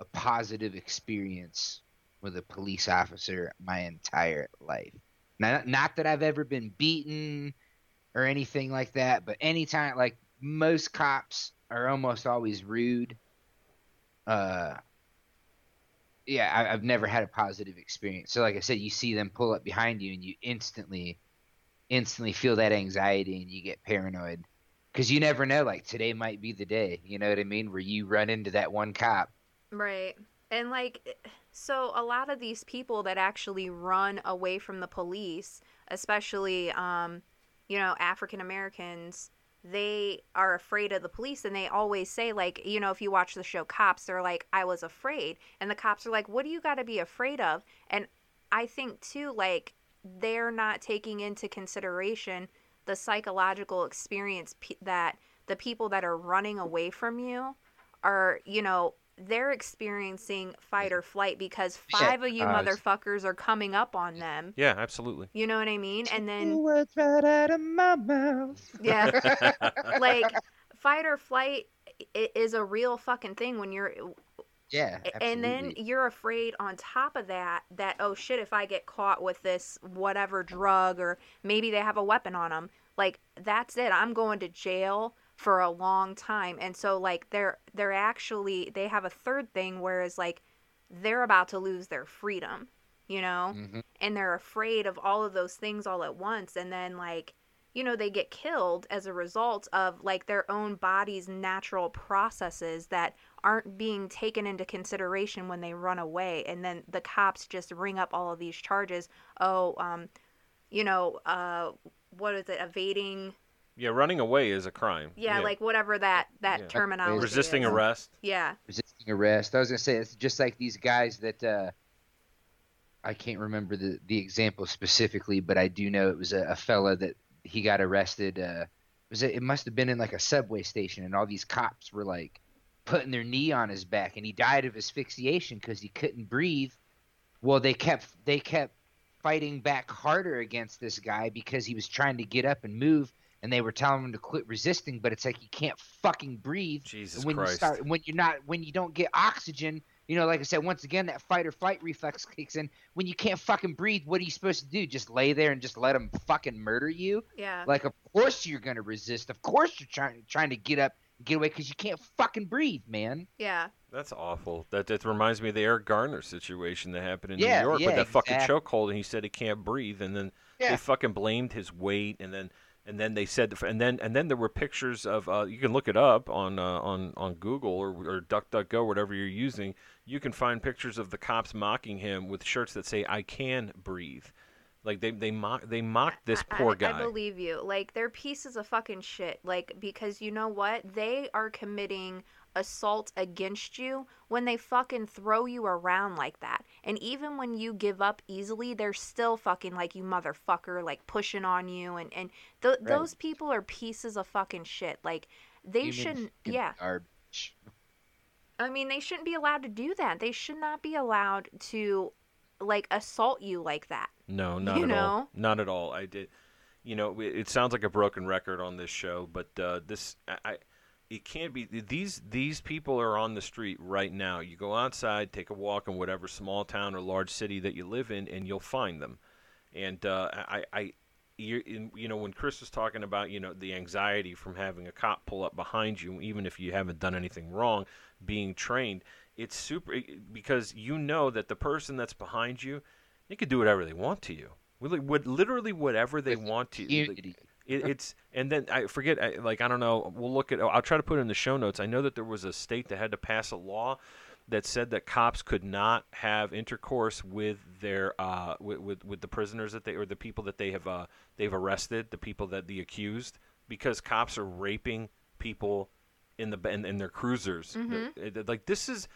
a positive experience with a police officer my entire life not, not that i've ever been beaten or anything like that but anytime like most cops are almost always rude uh yeah I, i've never had a positive experience. So like i said you see them pull up behind you and you instantly instantly feel that anxiety and you get paranoid. Because you never know like today might be the day you know what i mean? Where you run into that one cop. Right. And like so a lot of these people that actually run away from the police, especially um you know, African Americans, they are afraid of the police and they always say like, you know, if you watch the show Cops, they're like I was afraid. And the cops are like, "What do you got to be afraid of?" And I think too like they're not taking into consideration the psychological experience pe- that the people that are running away from you are, you know, they're experiencing fight or flight because Yeah, five of you uh, motherfuckers are coming up on them. Yeah, absolutely. You know what I mean? And then words right out of my mouth yeah, [LAUGHS] like fight or flight is a real fucking thing when you're yeah and then you're afraid on top of that that oh shit if i get caught with this whatever drug or maybe they have a weapon on them like that's it i'm going to jail for a long time and so like they're they're actually they have a third thing whereas like they're about to lose their freedom you know? Mhm. And they're afraid of all of those things all at once. And then, like, you know, they get killed as a result of like their own body's natural processes that aren't being taken into consideration when they run away. And then the cops just ring up all of these charges. Oh, um, you know, uh, what is it? Evading. Yeah, running away is a crime. Yeah, like whatever that that Yeah. terminology. resisting is. arrest. Yeah. resisting arrest. I was gonna say it's just like these guys that uh, I can't remember the the example specifically, but I do know it was a, a fella that he got arrested. Uh, was it? It must have been in like a subway station, and all these cops were like putting their knee on his back, and he died of asphyxiation because he couldn't breathe. Well, they kept they kept fighting back harder against this guy because he was trying to get up and move. And they were telling him to quit resisting, but it's like you can't fucking breathe Jesus and when Christ. you start when you're not when you don't get oxygen you know like i said once again that fight or flight reflex kicks in when you can't fucking breathe what are you supposed to do just lay there and just let them fucking murder you Yeah. like of course you're gonna resist of course you're trying trying to get up and get away because you can't fucking breathe man yeah. That's awful. That that reminds me of the Eric Garner situation that happened in Yeah, New York yeah, with that fucking chokehold, and he said he can't breathe, and then Yeah. they fucking blamed his weight, and then and then they said, and then and then there were pictures of uh, you can look it up on uh, on on Google or or DuckDuckGo, whatever you're using. You can find pictures of the cops mocking him with shirts that say "I can breathe." Like they they mock they mocked this poor I, guy. I believe you. Like they're pieces of fucking shit. Like because you know what? They are committing assault against you when they fucking throw you around like that. And even when you give up easily, they're still fucking like you motherfucker, like pushing on you and and th- Right. those people are pieces of fucking shit. Like they shouldn't yeah. garbage. [LAUGHS] I mean, they shouldn't be allowed to do that. They should not be allowed to like assault you like that. No, [LAUGHS] not You at all. know? Not at all. I did. You know, it it sounds like a broken record on this show, but uh, this I, I it can't be. These these people are on the street right now. You go outside, take a walk in whatever small town or large city that you live in, and you'll find them. And uh, I, I, you, in, you know, when Chris was talking about, you know, the anxiety from having a cop pull up behind you, even if you haven't done anything wrong, being trained, it's super because you know that the person that's behind you, they could do whatever they want to you. Would literally whatever they want to. Like. It, it's and then I forget. I, like I don't know. We'll look at. I'll try to put it in the show notes. I know that there was a state that had to pass a law that said that cops could not have intercourse with their uh, with, with with the prisoners that they or the people that they have uh, they've arrested, the people that the accused, because cops are raping people in the in, in their cruisers. Mhm. The- like this is.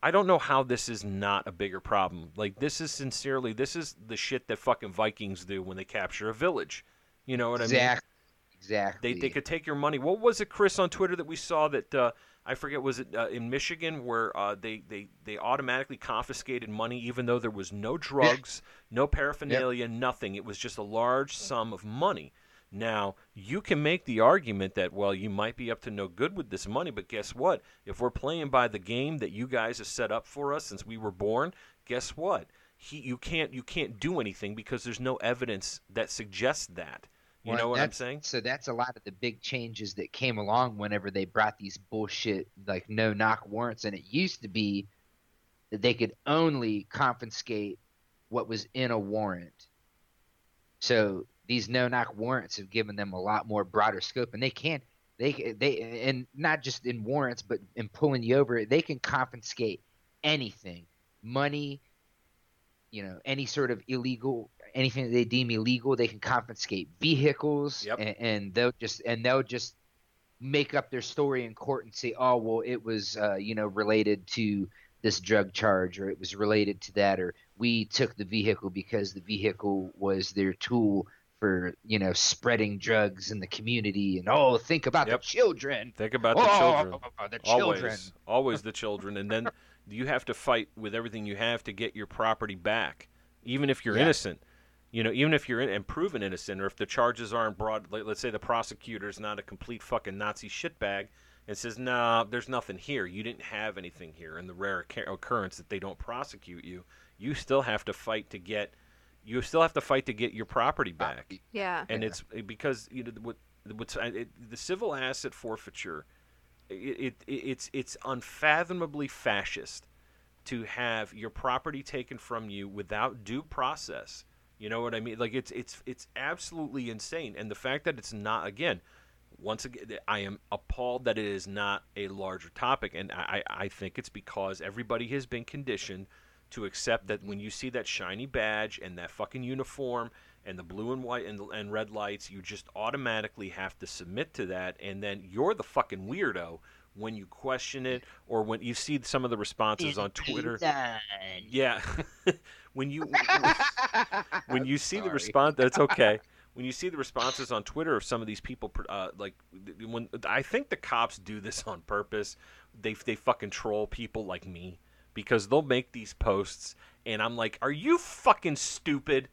I don't know how this is not a bigger problem. Like this is sincerely, this is the shit that fucking Vikings do when they capture a village. You know what I mean? exactly exactly They, they could take your money. What was it, Chris, on Twitter that we saw that uh, I forget was it uh, in Michigan where uh, they, they they automatically confiscated money even though there was no drugs, no paraphernalia, nothing. It was just a large sum of money. Now you can make the argument that well you might be up to no good with this money, but guess what? If we're playing by the game that you guys have set up for us since we were born, guess what? He, you can't you can't do anything because there's no evidence that suggests that. You Well, know what I'm saying? So that's a lot of the big changes that came along whenever they brought these bullshit like no knock warrants, and it used to be that they could only confiscate what was in a warrant. So these no knock warrants have given them a lot more broader scope, and they can they they and not just in warrants, but in pulling you over, they can confiscate anything, money, you know, any sort of illegal anything that they deem illegal, they can confiscate vehicles, Yep. and, and they'll just and they'll just make up their story in court and say, oh well, it was uh, you know related to this drug charge, or it was related to that, or we took the vehicle because the vehicle was their tool for you know spreading drugs in the community, and oh, think about Yep. the children. Think about the oh, children. the children. Always, always [LAUGHS] the children, and then you have to fight with everything you have to get your property back, even if you're Yeah. innocent. You know, even if you're in, and proven innocent, or if the charges aren't brought. Like, let's say the prosecutor's not a complete fucking Nazi shitbag and says, "No, there's nothing here. You didn't have anything here." In the rare occurrence that they don't prosecute you, you still have to fight to get. You still have to fight to get your property uh, back Yeah. and it's because you know what what's it, the civil asset forfeiture it, it, it it's it's unfathomably fascist to have your property taken from you without due process. You know what I mean? Like it's it's it's absolutely insane. And the fact that it's not again, once again, I am appalled that it is not a larger topic, and I I think it's because everybody has been conditioned to accept that when you see that shiny badge and that fucking uniform and the blue and white and, and red lights, you just automatically have to submit to that, and then you're the fucking weirdo when you question it or when you see some of the responses on Twitter. Yeah, [LAUGHS] when you [LAUGHS] when you see the response, that's okay. When you see the responses on Twitter of some of these people, uh, like when I think the cops do this on purpose, they they fucking troll people like me because they'll make these posts, and I'm like, are you fucking stupid?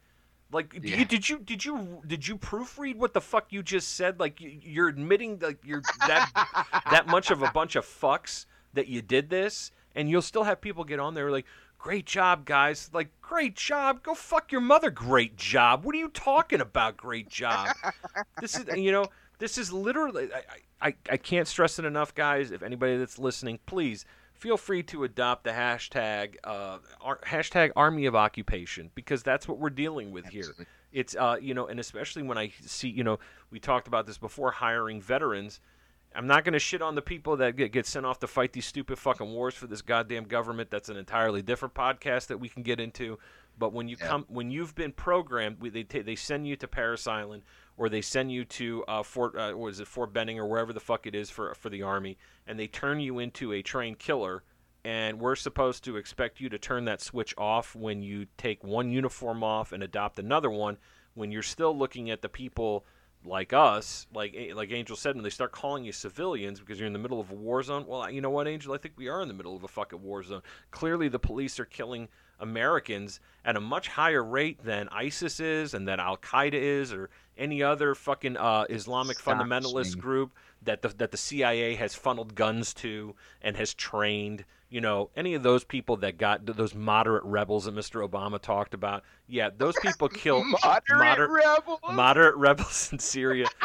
Like, Yeah. you, did you did you did you proofread what the fuck you just said? Like, you- you're admitting like you're that [LAUGHS] that much of a bunch of fucks that you did this, and you'll still have people get on there like, "Great job, guys!" Like, "Great job! Go fuck your mother!" Great job! What are you talking about? Great job! this is you know this is literally I, I I can't stress it enough, guys. If anybody that's listening, please feel free to adopt the hashtag uh, ar- hashtag Army of Occupation because that's what we're dealing with here. It's uh, you know, and especially when I see, you know, we talked about this before, hiring veterans. I'm not going to shit on the people that get, get sent off to fight these stupid fucking wars for this goddamn government. That's an entirely different podcast that we can get into. But when you Yeah. come, when you've been programmed, we- they ta they send you to Parris Island or they send you to uh, Fort, uh, what is it, Fort Benning or wherever the fuck it is for for the army, and they turn you into a trained killer. And we're supposed to expect you to turn that switch off when you take one uniform off and adopt another one. When you're still looking at the people like us, like like Angel said, when they start calling you civilians because you're in the middle of a war zone. Well, you know what, Angel? I think we are in the middle of a fucking war zone. Clearly, the police are killing Americans at a much higher rate than ISIS is and that Al Qaeda is or any other fucking uh, Islamic Stop fundamentalist group that the that the CIA has funneled guns to and has trained. You know, any of those people that got those moderate rebels that Mr. Obama talked about. Yeah, those people [LAUGHS] kill moderate, moder- rebels. moderate rebels in Syria. [LAUGHS]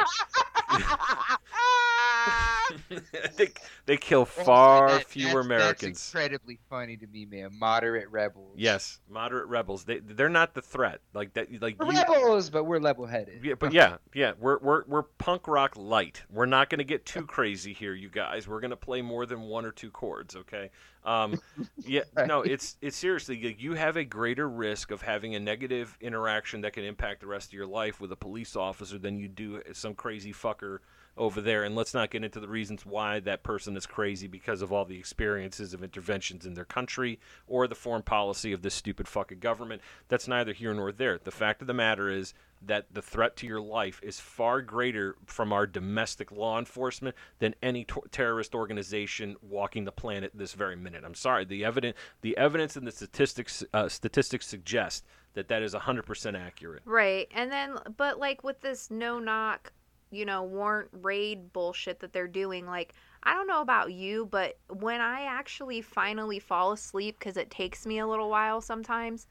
[LAUGHS] [LAUGHS] they, they kill far That- fewer that's- Americans. That's incredibly funny to me, man. Moderate rebels. yes, moderate rebels. They they're not the threat. Like that. Like We're you, rebels, but we're level-headed. yeah, but yeah, yeah, we're we're we're punk rock light. We're not going to get too crazy here, you guys. We're going to play more than one or two chords, okay? Um, [LAUGHS] yeah, no, it's it's seriously like, you have a greater risk of having a negative interaction that can impact the rest of your life with a police officer than you do some crazy fucker over there. And let's not get into the reasons why that person is crazy because of all the experiences of interventions in their country or the foreign policy of this stupid fucking government. That's neither here nor there. The fact of the matter is that the threat to your life is far greater from our domestic law enforcement than any terrorist organization walking the planet this very minute. I'm sorry, the evidence, the evidence and the statistics, uh, statistics suggest that that is 100% accurate. Right. And then, but like with this no knock, you know, warrant raid bullshit that they're doing, like, I don't know about you, but when I actually finally fall asleep, because it takes me a little while sometimes,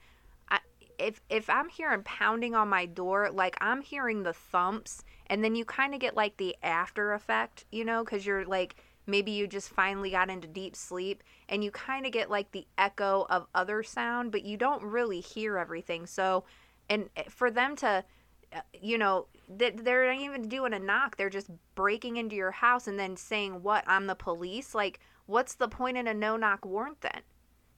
I, if, if I'm hearing pounding on my door, like I'm hearing the thumps, and then you kind of get like the after effect, you know, because you're like, maybe you just finally got into deep sleep and you kind of get like the echo of other sound, but you don't really hear everything. So, and eh, for them to uh, you know they- they're not even doing a knock they're just breaking into your house and then saying what i'm the police like what's the point in a no knock warrant then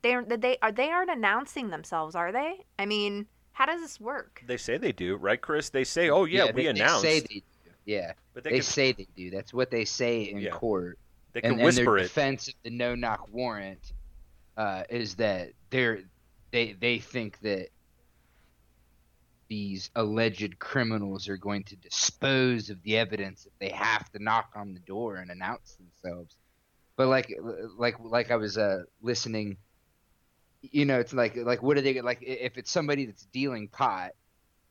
they're they are they aren't announcing themselves are they i mean how does this work They say they do, right, Chris? They say, "Oh yeah, we they, announced," They say they do. Yeah, but they, they, can, say they do. That's what they say in Yeah. court. they can and, and whisper their it. defense of the no knock warrant uh, is that they're they they think that these alleged criminals are going to dispose of the evidence if they have to knock on the door and announce themselves. But like like like I was uh, listening, you know, it's like like what are they like if it's somebody that's dealing pot.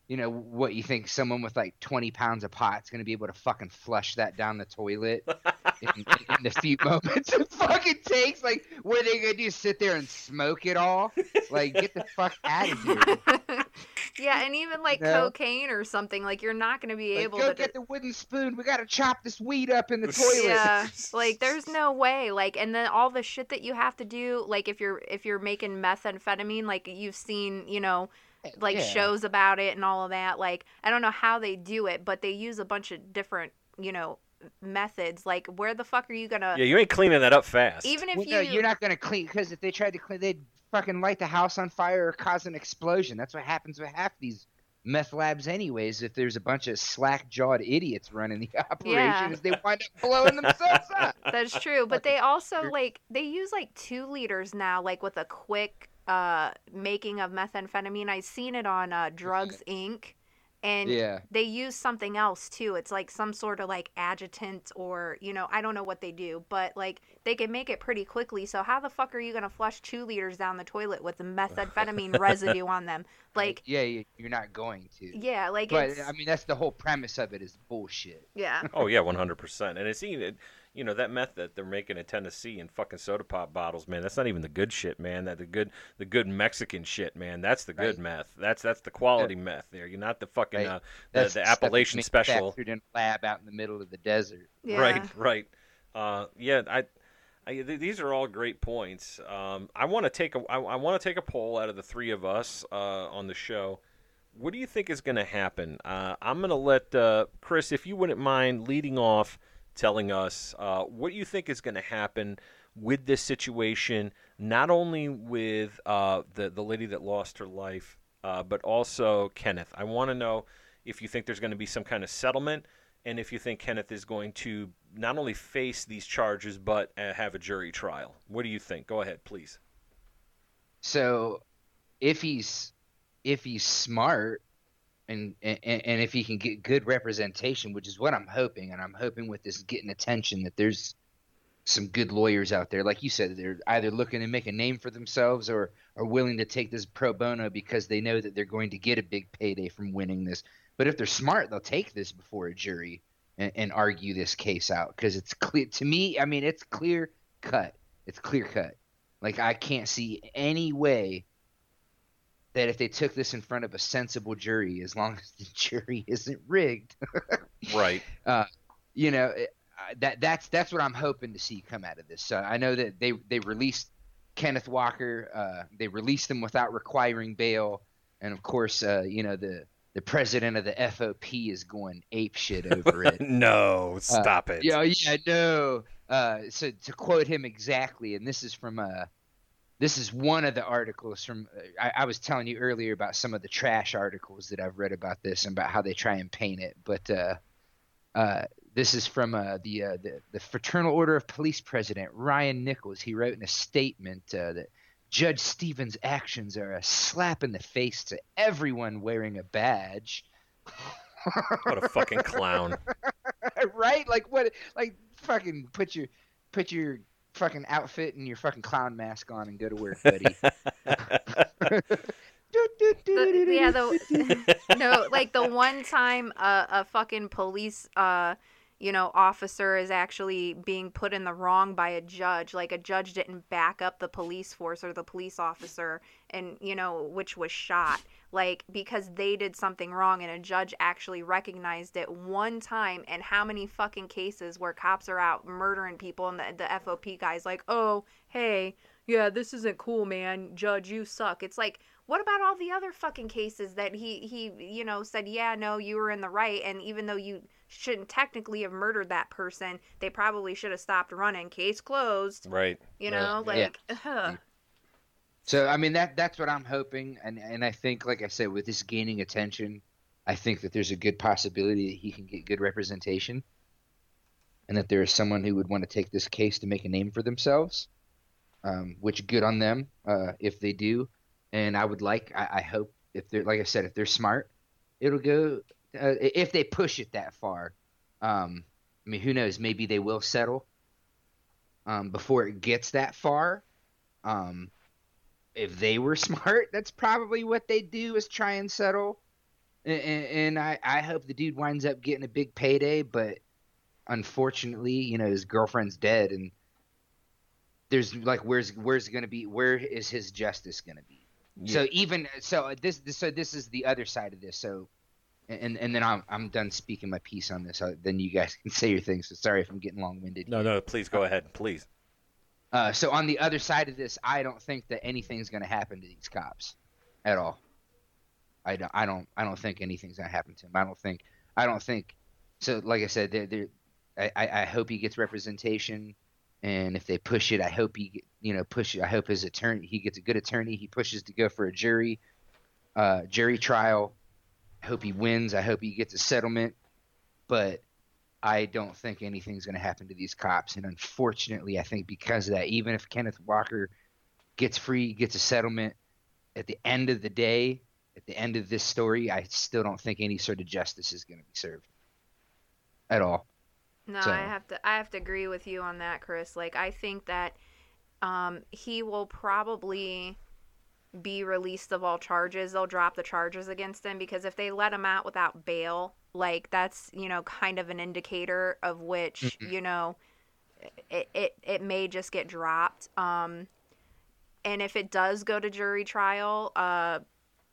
You know what you think? Someone with like twenty pounds of pot is going to be able to fucking flush that down the toilet [LAUGHS] in, in, in the few moments [LAUGHS] it fucking takes. Like, what are they gonna do? Sit there and smoke it all? Like, get the fuck out of here! [LAUGHS] Yeah, [LAUGHS] and even like know? cocaine or something, like you're not going to be Like, able go to. get the wooden spoon. We gotta chop this weed up in the [LAUGHS] toilet. yeah, like there's no way. Like, and then all the shit that you have to do, like if you're if you're making methamphetamine, like you've seen, you know, like Yeah. shows about it and all of that. Like I don't know how they do it, but they use a bunch of different, you know, methods. Like where the fuck are you gonna? Yeah, you ain't cleaning that up fast. even if Well, you, no, you're not gonna clean because if they tried to clean, they'd fucking light the house on fire or cause an explosion. That's what happens with half these meth labs, anyways. If there's a bunch of slack-jawed idiots running the [LAUGHS] operation, Yeah. they wind up blowing themselves up. [LAUGHS] That's true, but they also like they use like two liters now, like with a quick uh making of methamphetamine. I've seen it on uh, Drugs Inc. And Yeah. they use something else too. It's like some sort of like adjutant or you know I don't know what they do, but like they can make it pretty quickly. So how the fuck are you gonna flush two liters down the toilet with the methamphetamine [LAUGHS] residue on them? Like yeah, you- you're not going to. yeah, like But it's I mean, that's the whole premise of it is bullshit. yeah. Oh yeah, one hundred percent. And it's even, you know, that meth that they're making in Tennessee in fucking soda pop bottles, man. That's not even the good shit, man. That the good, the good Mexican shit, man. That's the good Right. meth. That's that's the quality meth. There, you're not the fucking Right. uh, the, the Appalachian special. manufactured in a lab out in the middle of the desert. Yeah. Right, right. Uh, yeah, I, I th- these are all great points. Um, I want to take a I, I want to take a poll out of the three of us uh, on the show. What do you think is going to happen? Uh, I'm going to let uh, Chris, if you wouldn't mind, leading off, telling us uh, what you think is going to happen with this situation. Not only with uh, the the lady that lost her life, uh, but also Kenneth. I want to know if you think there's going to be some kind of settlement and if you think Kenneth is going to not only face these charges but uh, have a jury trial. What do you think? Go ahead, please. So, if he's if he's smart and, and and if he can get good representation, which is what I'm hoping, and I'm hoping with this getting attention that there's some good lawyers out there, like you said, they're either looking to make a name for themselves or are willing to take this pro bono because they know that they're going to get a big payday from winning this. But if they're smart, they'll take this before a jury and, and argue this case out because it's clear to me. I mean, it's clear cut. It's clear cut. Like I can't see any way that if they took this in front of a sensible jury, as long as the [LAUGHS] jury isn't rigged, [LAUGHS] Right. you know, uh, that that's that's what I'm hoping to see come out of this. So I know that they they released Kenneth Walker. Uh, they released him without requiring bail, and of course, uh, you know the the president of the FOP is going ape shit over it. [LAUGHS] no, stop it. Yeah, yeah, no. Uh, so to quote him exactly, and this is from uh, this is one of the articles from. Uh, I, I was telling you earlier about some of the trash articles that I've read about this and about how they try and paint it, but uh, uh, this is from uh, the, uh, the the Fraternal Order of Police President Ryan Nichols. He wrote in a statement uh, that Judge Stevens' actions are a slap in the face to everyone wearing a badge. What a fucking clown. [LAUGHS] right? Like what? Like fucking put your put your fucking outfit and your fucking clown mask on and go to work, buddy. [LAUGHS] [LAUGHS] The- yeah, the [LAUGHS] no, like the one time a, a fucking police, uh, you know, officer is actually being put in the wrong by a judge. Like a judge didn't back up the police force or the police officer, and you know, which was shot. Like because they did something wrong, and a judge actually recognized it one time. And how many fucking cases where cops are out murdering people, and the the FOP guy's like, oh, hey, yeah, this isn't cool, man. Judge, you suck. It's like, what about all the other fucking cases that he he you know said, yeah, no, you were in the right, and even though you shouldn't technically have murdered that person, they probably should have stopped running. Case closed. right. You Right. know, Yeah. like, ugh. So I mean that that's what I'm hoping, and and I think, like I said, with this gaining attention, I think that there's a good possibility that he can get good representation, and that there is someone who would want to take this case to make a name for themselves, um, which good on them uh, if they do, and I would like, I, I hope if they're like I said, if they're smart, it'll go uh, if they push it that far. Um, I mean, who knows? Maybe they will settle um, before it gets that far. Um, if they were [LAUGHS] smart, that's probably what they do is try and settle. And, and, I, I hope the dude winds up getting a big payday, but unfortunately, you know, his girlfriend's dead, and there's like, where's where's it gonna be? Where is his justice gonna be? So even so, this, this so this is the other side of this. So, and and then I'm I'm done speaking my piece on this. Uh, then you guys [LAUGHS] can say your things. So sorry if I'm getting long winded. no, no, please go ahead, please. Uh, so on the other side of this, I don't think that anything's going to happen to these cops, at all. I don't. I don't. I don't think anything's going to happen to him. I don't think. I don't think. So like I said, they're, they're, I, I I hope he gets representation, and if they push it, I hope he you know push it. I hope his attorney he gets a good attorney. He pushes to go for a jury, uh, jury trial. I hope he wins. I hope he gets a settlement, but I don't think anything's going to happen to these cops. And unfortunately, I think because of that, even if Kenneth Walker gets free, gets a settlement, at the end of the day, at the end of this story, I still don't think any sort of justice is going to be served at all. No, So- I have to I have to agree with you on that, Chris. Like I think that um, he will probably be released of all charges. They'll drop the charges against him because if they let him out without bail, like that's you know kind of an indicator of which Mhm. you know it, it it may just get dropped. Um, and if it does go to jury trial, uh,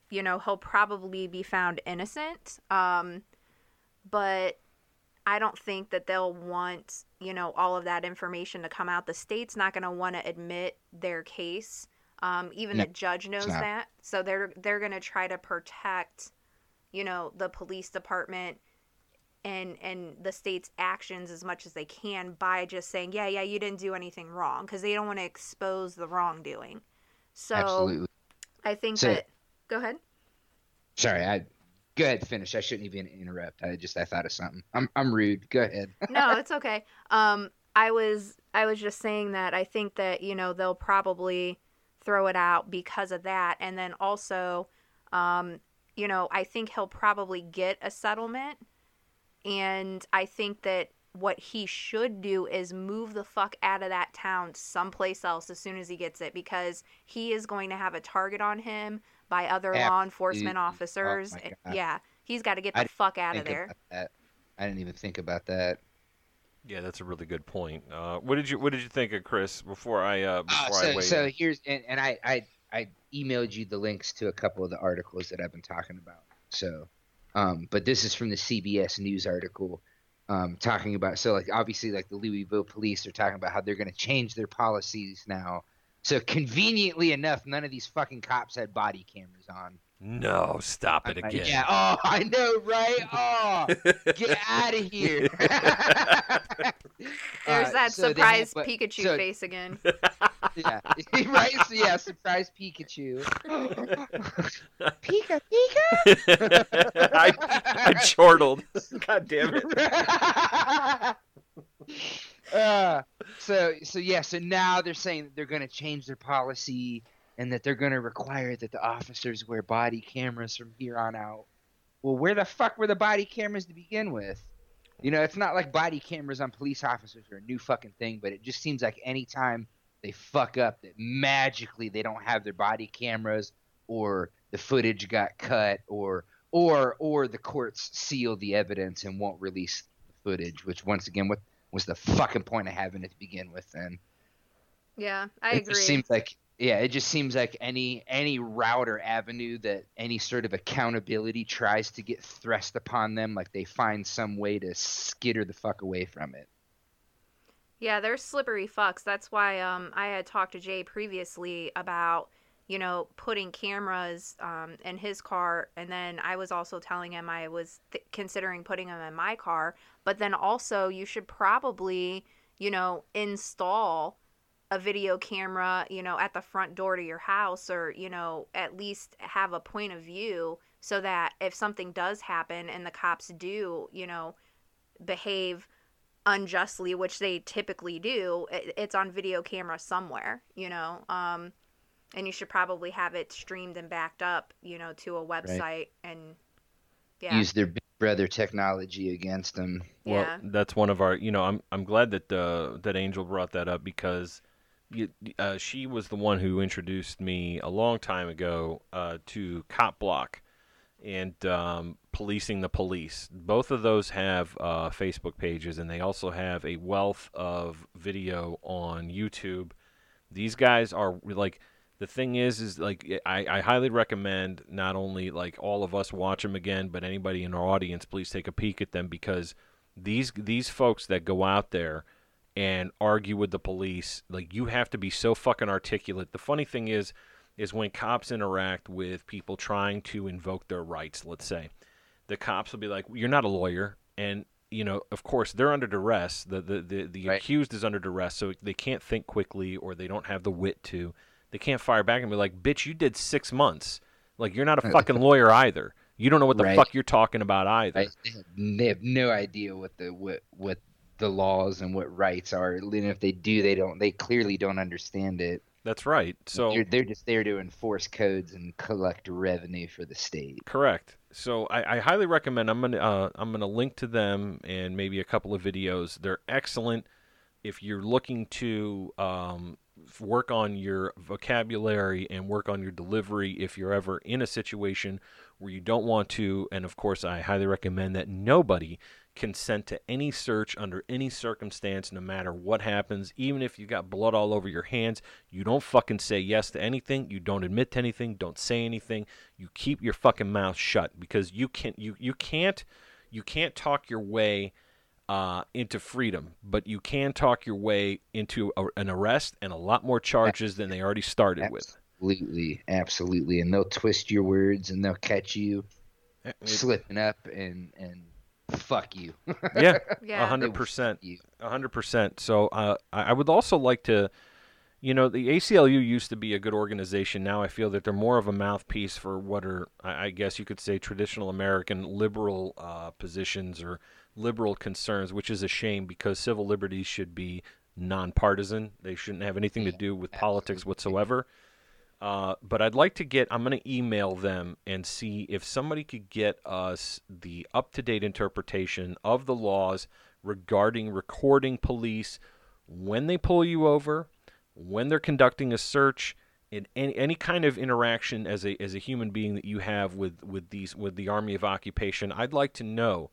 you know he'll probably be found innocent. Um, but I don't think that they'll want, you know, all of that information to come out. The state's not going to want to admit their case. Um, even No, the judge knows that. So they're they're going to try to protect, you know, the police department and and the state's actions as much as they can by just saying, yeah, yeah, you didn't do anything wrong because they don't want to expose the wrongdoing. So Absolutely. I think So- that. Go ahead. Sorry, I go ahead. Finish. I shouldn't even interrupt. I just I thought of something. I'm I'm rude. Go ahead. [LAUGHS] no, it's okay. Um, I was I was just saying that I think that you know they'll probably throw it out because of that, and then also, um, you know, I think he'll probably get a settlement, and I think that what he should do is move the fuck out of that town someplace else as soon as he gets it because he is going to have a target on him by other law enforcement Absolutely. Oh officers. my And- God. yeah, he's got to get the fuck out of there. I didn't even think about that. Yeah, that's a really good point. Uh, what did you What did you think of Chris before I uh, Uh, before I so so here's and, and I, I I emailed you the links to a couple of the articles that I've been talking about. So, um, but this is from the CBS News article, um, talking about so like obviously like the Louisville police are talking about how they're going to change their policies now. So conveniently enough, none of these fucking cops had body cameras on. No, stop it again. Yeah. Oh, [LAUGHS] I know, right? Oh, get out of here. [LAUGHS] There's Uh, that so surprise have- but- Pikachu so- face again. [LAUGHS] yeah, right. So yeah, surprise Pikachu. Pika, Pika. I, I chortled. God damn it. uh, so so yeah, so now they're saying that they're going to change their policy and that they're going to require that the officers wear body cameras from here on out. Well, where the fuck were the body cameras to begin with? You know, it's not like body cameras on police officers are a new fucking thing, but it just seems like anytime they fuck up that magically they don't have their body cameras or the footage got cut or or or the courts seal the evidence and won't release the footage, which once again what was the fucking point of having it to begin with then? Yeah, I it agree. just seems like yeah, it just seems like any any route or avenue that any sort of accountability tries to get thrust upon them, like they find some way to skitter the fuck away from it. Yeah, they're slippery fucks. That's why um, I had talked to Jay previously about, you know, putting cameras um, in his car. And then I was also telling him I was th- considering putting them in my car. But then also, you should probably, you know, install a video camera, you know, at the front door to your house or, you know, at least have a point of view so that if something does happen and the cops do, you know, behave unjustly, which they typically do, it, it's on video camera somewhere, you know. Um, and you should probably have it streamed and backed up, you know, to a website and yeah, Use their big brother technology against them. Well, yeah, that's one of our. You know, I'm I'm glad that uh, that Angel brought that up because you, uh, she was the one who introduced me a long time ago uh, to Cop Block and um, policing the police. Both of those have uh, Facebook pages, and they also have a wealth of video on YouTube. These guys are like The thing is, is like I, I highly recommend not only like all of us watch them again, but anybody in our audience, please take a peek at them because these these folks that go out there and argue with the police, like you have to be so fucking articulate. The funny thing is, is when cops interact with people trying to invoke their rights. Let's say the cops will be like, "You're not a lawyer," and you know, of course, they're under duress. The the the, the Right. accused is under duress, so they can't think quickly or they don't have the wit to. They can't fire back and be like, "Bitch, you did six months. Like you're not a [LAUGHS] fucking lawyer either. You don't know what the Right. fuck you're talking about either." Right? They have, they have no idea what the what what the laws and what rights are. And if they do, they don't. They clearly don't understand it. That's right. So they're, they're just there to enforce codes and collect revenue for the state. Correct. So I, I highly recommend. I'm gonna uh, I'm gonna link to them and maybe a couple of videos. They're excellent. If you're looking to um, work on your vocabulary and work on your delivery, if you're ever in a situation where you don't want to, and of course I highly recommend that nobody consent to any search under any circumstance, no matter what happens. Even if you've got blood all over your hands, you don't fucking say yes to anything. You don't admit to anything. Don't say anything. You keep your fucking mouth shut because you can't. you you can't you can't talk your way uh, into freedom, but you can talk your way into a, an arrest and a lot more charges than they already started with. Absolutely, absolutely, and they'll twist your words and they'll catch you It- slipping up and and fuck you. yeah, [LAUGHS] a Yeah. hundred percent, you. A hundred percent. So uh, I I would also like to, you know, the ACLU used to be a good organization. Now I feel that they're more of a mouthpiece for what are, I I guess you could say, traditional American liberal uh, positions or liberal concerns, which is a shame because civil liberties should be nonpartisan. They shouldn't have anything to do with politics absolutely. whatsoever. Uh, but I'd like to get, I'm going to email them and see if somebody could get us the up to date interpretation of the laws regarding recording police when they pull you over, when they're conducting a search, in any, any kind of interaction as a, as a human being that you have with, with these with the army of occupation. I'd like to know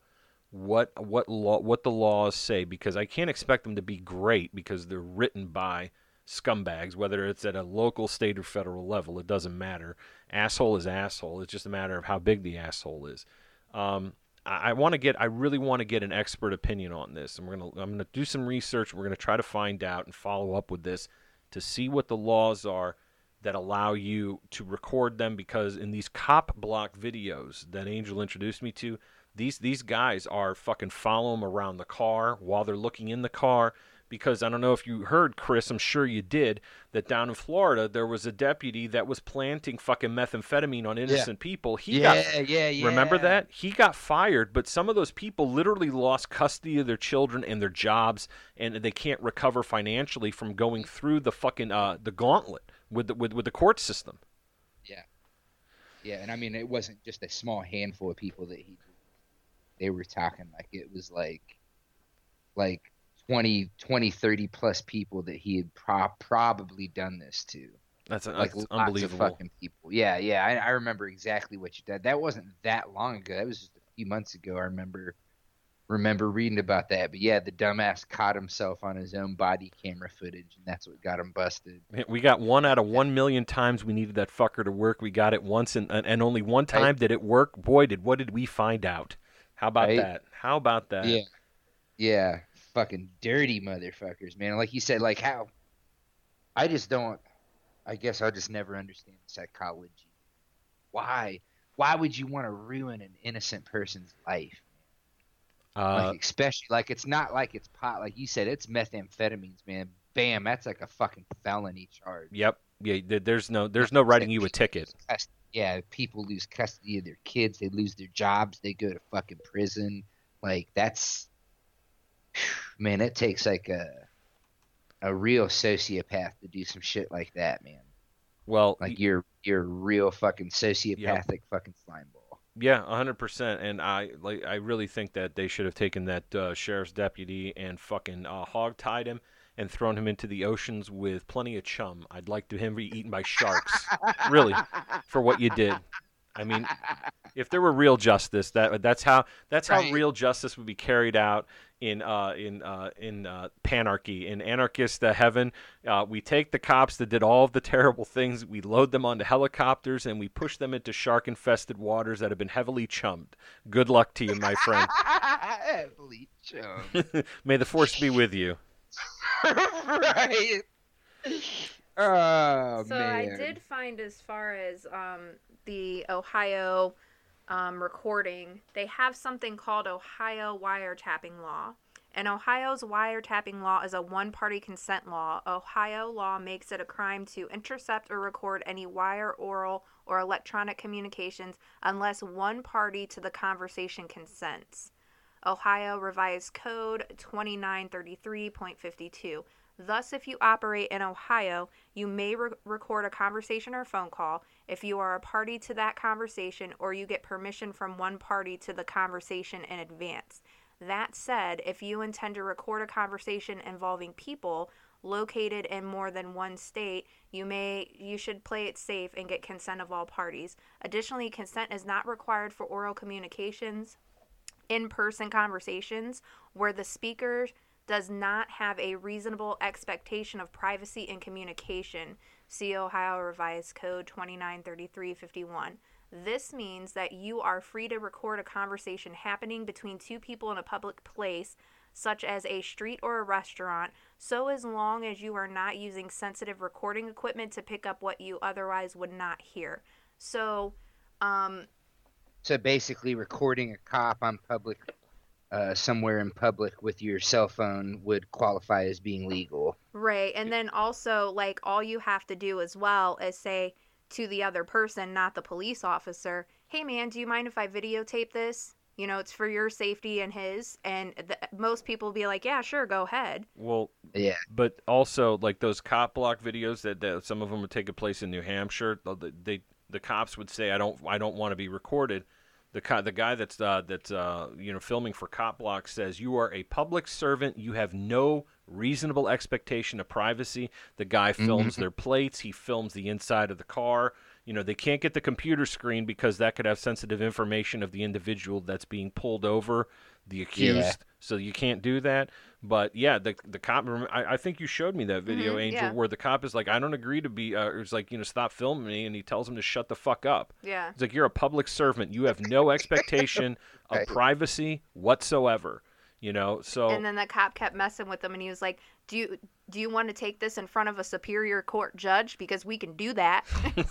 what what law what the laws say because I can't expect them to be great because they're written by scumbags, whether it's at a local, state, or federal level. It doesn't matter. Asshole is asshole. It's just a matter of how big the asshole is. Um, I, I want to get. I really want to get an expert opinion on this, and we're gonna. I'm gonna do some research. We're gonna try to find out and follow up with this to see what the laws are that allow you to record them because in these cop block videos that Angel introduced me to, these these guys are fucking follow them around the car while they're looking in the car because I don't know if you heard Chris, I'm sure you did that down in Florida there was a deputy that was planting fucking methamphetamine on innocent people. He got yeah, yeah, yeah. Remember that? He got fired, but some of those people literally lost custody of their children and their jobs, and they can't recover financially from going through the fucking uh, the gauntlet with the, with with the court system. Yeah, yeah, and I mean it wasn't just a small handful of people that he. They were talking like it was like, like 20, 20, 30 plus people that he had pro- probably done this to. That's, Like that's unbelievable. fucking people. Yeah, yeah, I, I remember exactly what you did. That wasn't that long ago. That was just a few months ago. I remember, remember reading about that. But yeah, the dumbass caught himself on his own body camera footage, and that's what got him busted. We got one out of one million times we needed that fucker to work. We got it once, and and only one time Right. did it work. Boy, did what did we find out? How about Right. that? How about that? Yeah. Yeah. Fucking dirty motherfuckers, man. Like you said, like how I just don't I guess I'll just never understand psychology. Why? Why would you want to ruin an innocent person's life? Uh, Like especially like it's not like it's pot like you said, it's methamphetamines, man. Bam, that's like a fucking felony charge. yep. Yeah. There's no there's no writing you a ticket. Yeah, people lose custody of their kids, they lose their jobs, they go to fucking prison. Like that's man, it takes like a a real sociopath to do some shit like that, man. Well, Like you're you're a real fucking sociopathic fucking slime ball. Yeah, hundred percent. And I like I really think that they should have taken that uh, sheriff's deputy and fucking uh, hog tied him and thrown him into the oceans with plenty of chum. I'd like to him be eaten by sharks. really, for what you did. I mean, if there were real justice, that that's how that's how real justice would be carried out in uh, in uh, in uh, panarchy in anarchist uh, heaven. Uh, we take the cops that did all of the terrible things, we load them onto helicopters, and we push them into shark-infested waters that have been heavily chummed. Good luck to you, my friend. [LAUGHS] Heavily chummed. [LAUGHS] May the force be with you. [LAUGHS] right. Oh so man. I did find as far as um, the Ohio um, recording, they have something called Ohio wiretapping law. And Ohio's wiretapping law is a one party consent law. Ohio law makes it a crime to intercept or record any wire, oral, or electronic communications unless one party to the conversation consents. Ohio Revised Code 2933.52. Thus, if you operate in Ohio, you may re- record a conversation or phone call if you are a party to that conversation or you get permission from one party to the conversation in advance. That said, if you intend to record a conversation involving people located in more than one state, you may you should play it safe and get consent of all parties. Additionally, consent is not required for oral communications, in-person conversations where the speaker does not have a reasonable expectation of privacy and communication. See Ohio Revised Code 293351. This means that you are free to record a conversation happening between two people in a public place, such as a street or a restaurant, so as long as you are not using sensitive recording equipment to pick up what you otherwise would not hear. So, um, So basically, recording a cop on public, uh, somewhere in public with your cell phone would qualify as being legal. Right. And then also, like, all you have to do as well is say to the other person, not the police officer, hey, man, do you mind if I videotape this? You know, it's for your safety and his. And th- most people be like, yeah, sure, go ahead. Well, Yeah. but also like those cop block videos that, that some of them would take place in New Hampshire. the- They the cops would say, "I don't I don't want to be recorded." The the guy that's uh, that's uh, you know filming for cop block says, "You are a public servant. You have no reasonable expectation of privacy." The guy films their plates. He films the inside of the car. You know they can't get the computer screen because that could have sensitive information of the individual that's being pulled over, the accused. So you can't do that. But yeah, the the cop. I, I think you showed me that video, Mhm, Angel, yeah. where the cop is like, "I don't agree to be." Uh, it's like you know, stop filming me, and he tells him to shut the fuck up. Yeah. It's like you're a public servant. You have no expectation [LAUGHS] of privacy whatsoever. You know, so And then the cop kept messing with him, and he was like, "Do you do you want to take this in front of a superior court judge because we can do that?"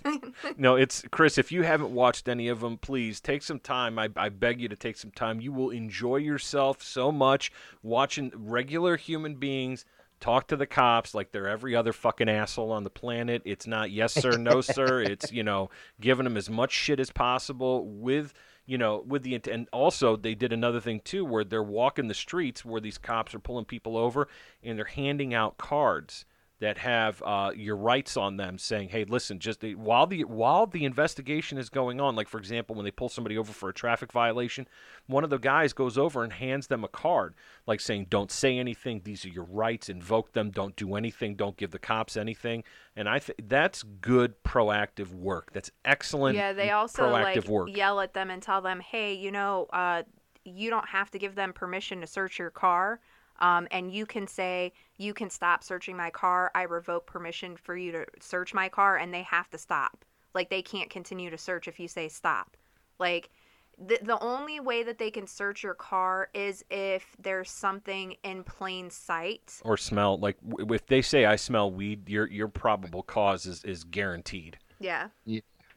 [LAUGHS] no, it's Chris. If you haven't watched any of them, please take some time. I, I beg you to take some time. You will enjoy yourself so much watching regular human beings talk to the cops like they're every other fucking asshole on the planet. It's not yes sir, no sir. [LAUGHS] It's you know giving them as much shit as possible with you know with the and also they did another thing too where they're walking the streets where these cops are pulling people over and they're handing out cards that have uh, your rights on them, saying, "Hey, listen, just the, while the while the investigation is going on, like for example, when they pull somebody over for a traffic violation, one of the guys goes over and hands them a card, like saying, "Don't say anything. These are your rights. Invoke them. Don't do anything. Don't give the cops anything." And I think that's good proactive work. That's excellent. yeah, they also like work. yell at them and tell them, "Hey, you know, uh, you don't have to give them permission to search your car." Um, and you can say, you can stop searching my car. I revoke permission for you to search my car, and they have to stop. Like, they can't continue to search if you say stop. Like, the, the only way that they can search your car is if there's something in plain sight. Or smell like w- if they say I smell weed, your your probable cause is, is guaranteed. Yeah.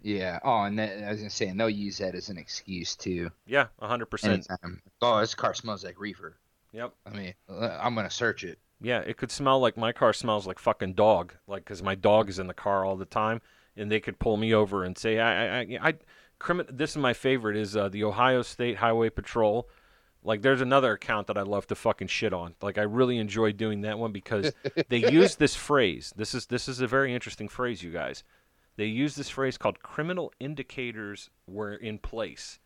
Yeah. Oh, and that, I was gonna say, and they'll use that as an excuse too. Yeah, hundred percent. Anytime. Oh, this car smells like reefer. Yep. I mean, uh, I'm gonna search it. Yeah, it could smell like my car smells like fucking dog, like because my dog is in the car all the time, and they could pull me over and say, I, I, I, I crimin- This is my favorite is uh, the Ohio State Highway Patrol. Like, there's another account that I love to fucking shit on. Like, I really enjoy doing that one because [LAUGHS] they use this phrase. This is this is a very interesting phrase, you guys. They use this phrase called "criminal indicators were in place."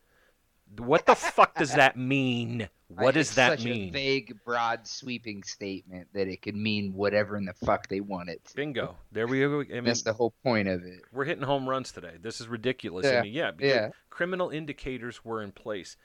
What the fuck does that mean? What I- does it's that such mean? A vague, broad, sweeping statement that it could mean whatever in the fuck they want it. to. Bingo. There we go. I mean, That's the whole point of it. we're hitting home runs today. This is ridiculous. I Yeah, mean, yeah, Yeah. criminal indicators were in place.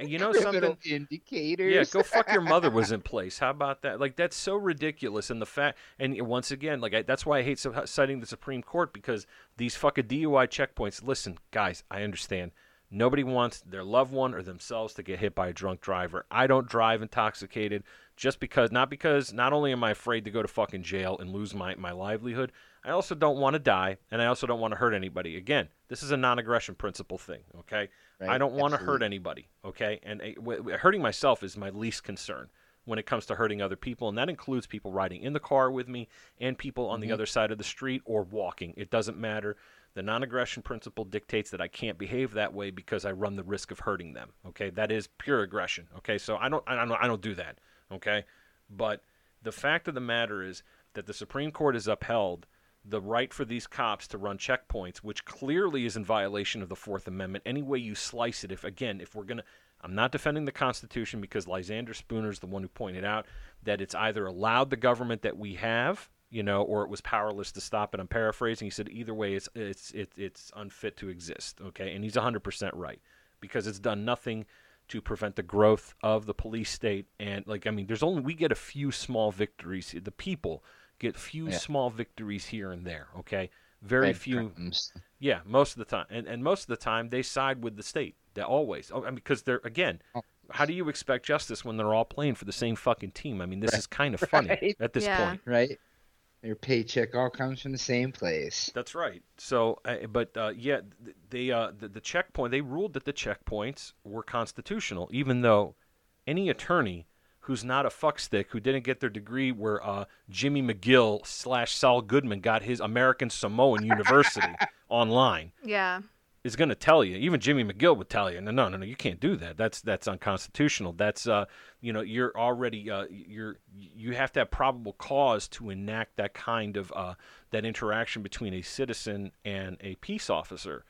You know Criminal something? indicators. Yeah, go fuck your mother was [LAUGHS] in place. How about that? Like that's so ridiculous. And the fact, and once again, like I, that's why I hate citing the Supreme Court because these fucking DUI checkpoints. Listen, guys, I understand. Nobody wants their loved one or themselves to get hit by a drunk driver. I don't drive intoxicated just because, not because, not only am I afraid to go to fucking jail and lose my, my livelihood, I also don't want to die and I also don't want to hurt anybody. Again, this is a non aggression principle thing, okay? I don't want to hurt anybody, okay? And uh, w- w- hurting myself is my least concern when it comes to hurting other people, and that includes people riding in the car with me and people on the Mhm. other side of the street or walking. It doesn't matter. The non-aggression principle dictates that I can't behave that way because I run the risk of hurting them. Okay, that is pure aggression. Okay, so I don't, I don't, I don't do that. Okay, but the fact of the matter is that the Supreme Court has upheld the right for these cops to run checkpoints, which clearly is in violation of the Fourth Amendment. Any way you slice it, if again, if we're gonna, I'm not defending the Constitution because Lysander Spooner is the one who pointed out that it's either allowed the government that we have, you know, or it was powerless to stop it. I'm paraphrasing. He said either way, it's it's it's, it's unfit to exist. Okay, and he's 100% right because it's done nothing to prevent the growth of the police state. And like, I mean, there's only we get a few small victories. The people get few Yeah. small victories here and there. Okay, very few. Breadcrumbs. Yeah, most of the time, and and most of the time they side with the state. They always, oh, I mean, because they're again. Oh. How do you expect justice when they're all playing for the same fucking team? I mean, this is kind of [LAUGHS] funny Right. at this Yeah. point. Right. Their paycheck all comes from the same place. That's right. So, uh, but uh, yeah, they uh, the, the checkpoint they ruled that the checkpoints were constitutional, even though any attorney who's not a fuckstick who didn't get their degree where uh, Jimmy McGill slash Saul Goodman got his American Samoan University [LAUGHS] online Yeah. Is going to tell you. Even Jimmy McGill would tell you, no, no, no, no, you can't do that. That's that's unconstitutional. That's uh, you know, you're already uh, you're you have to have probable cause to enact that kind of uh, that interaction between a citizen and a peace officer.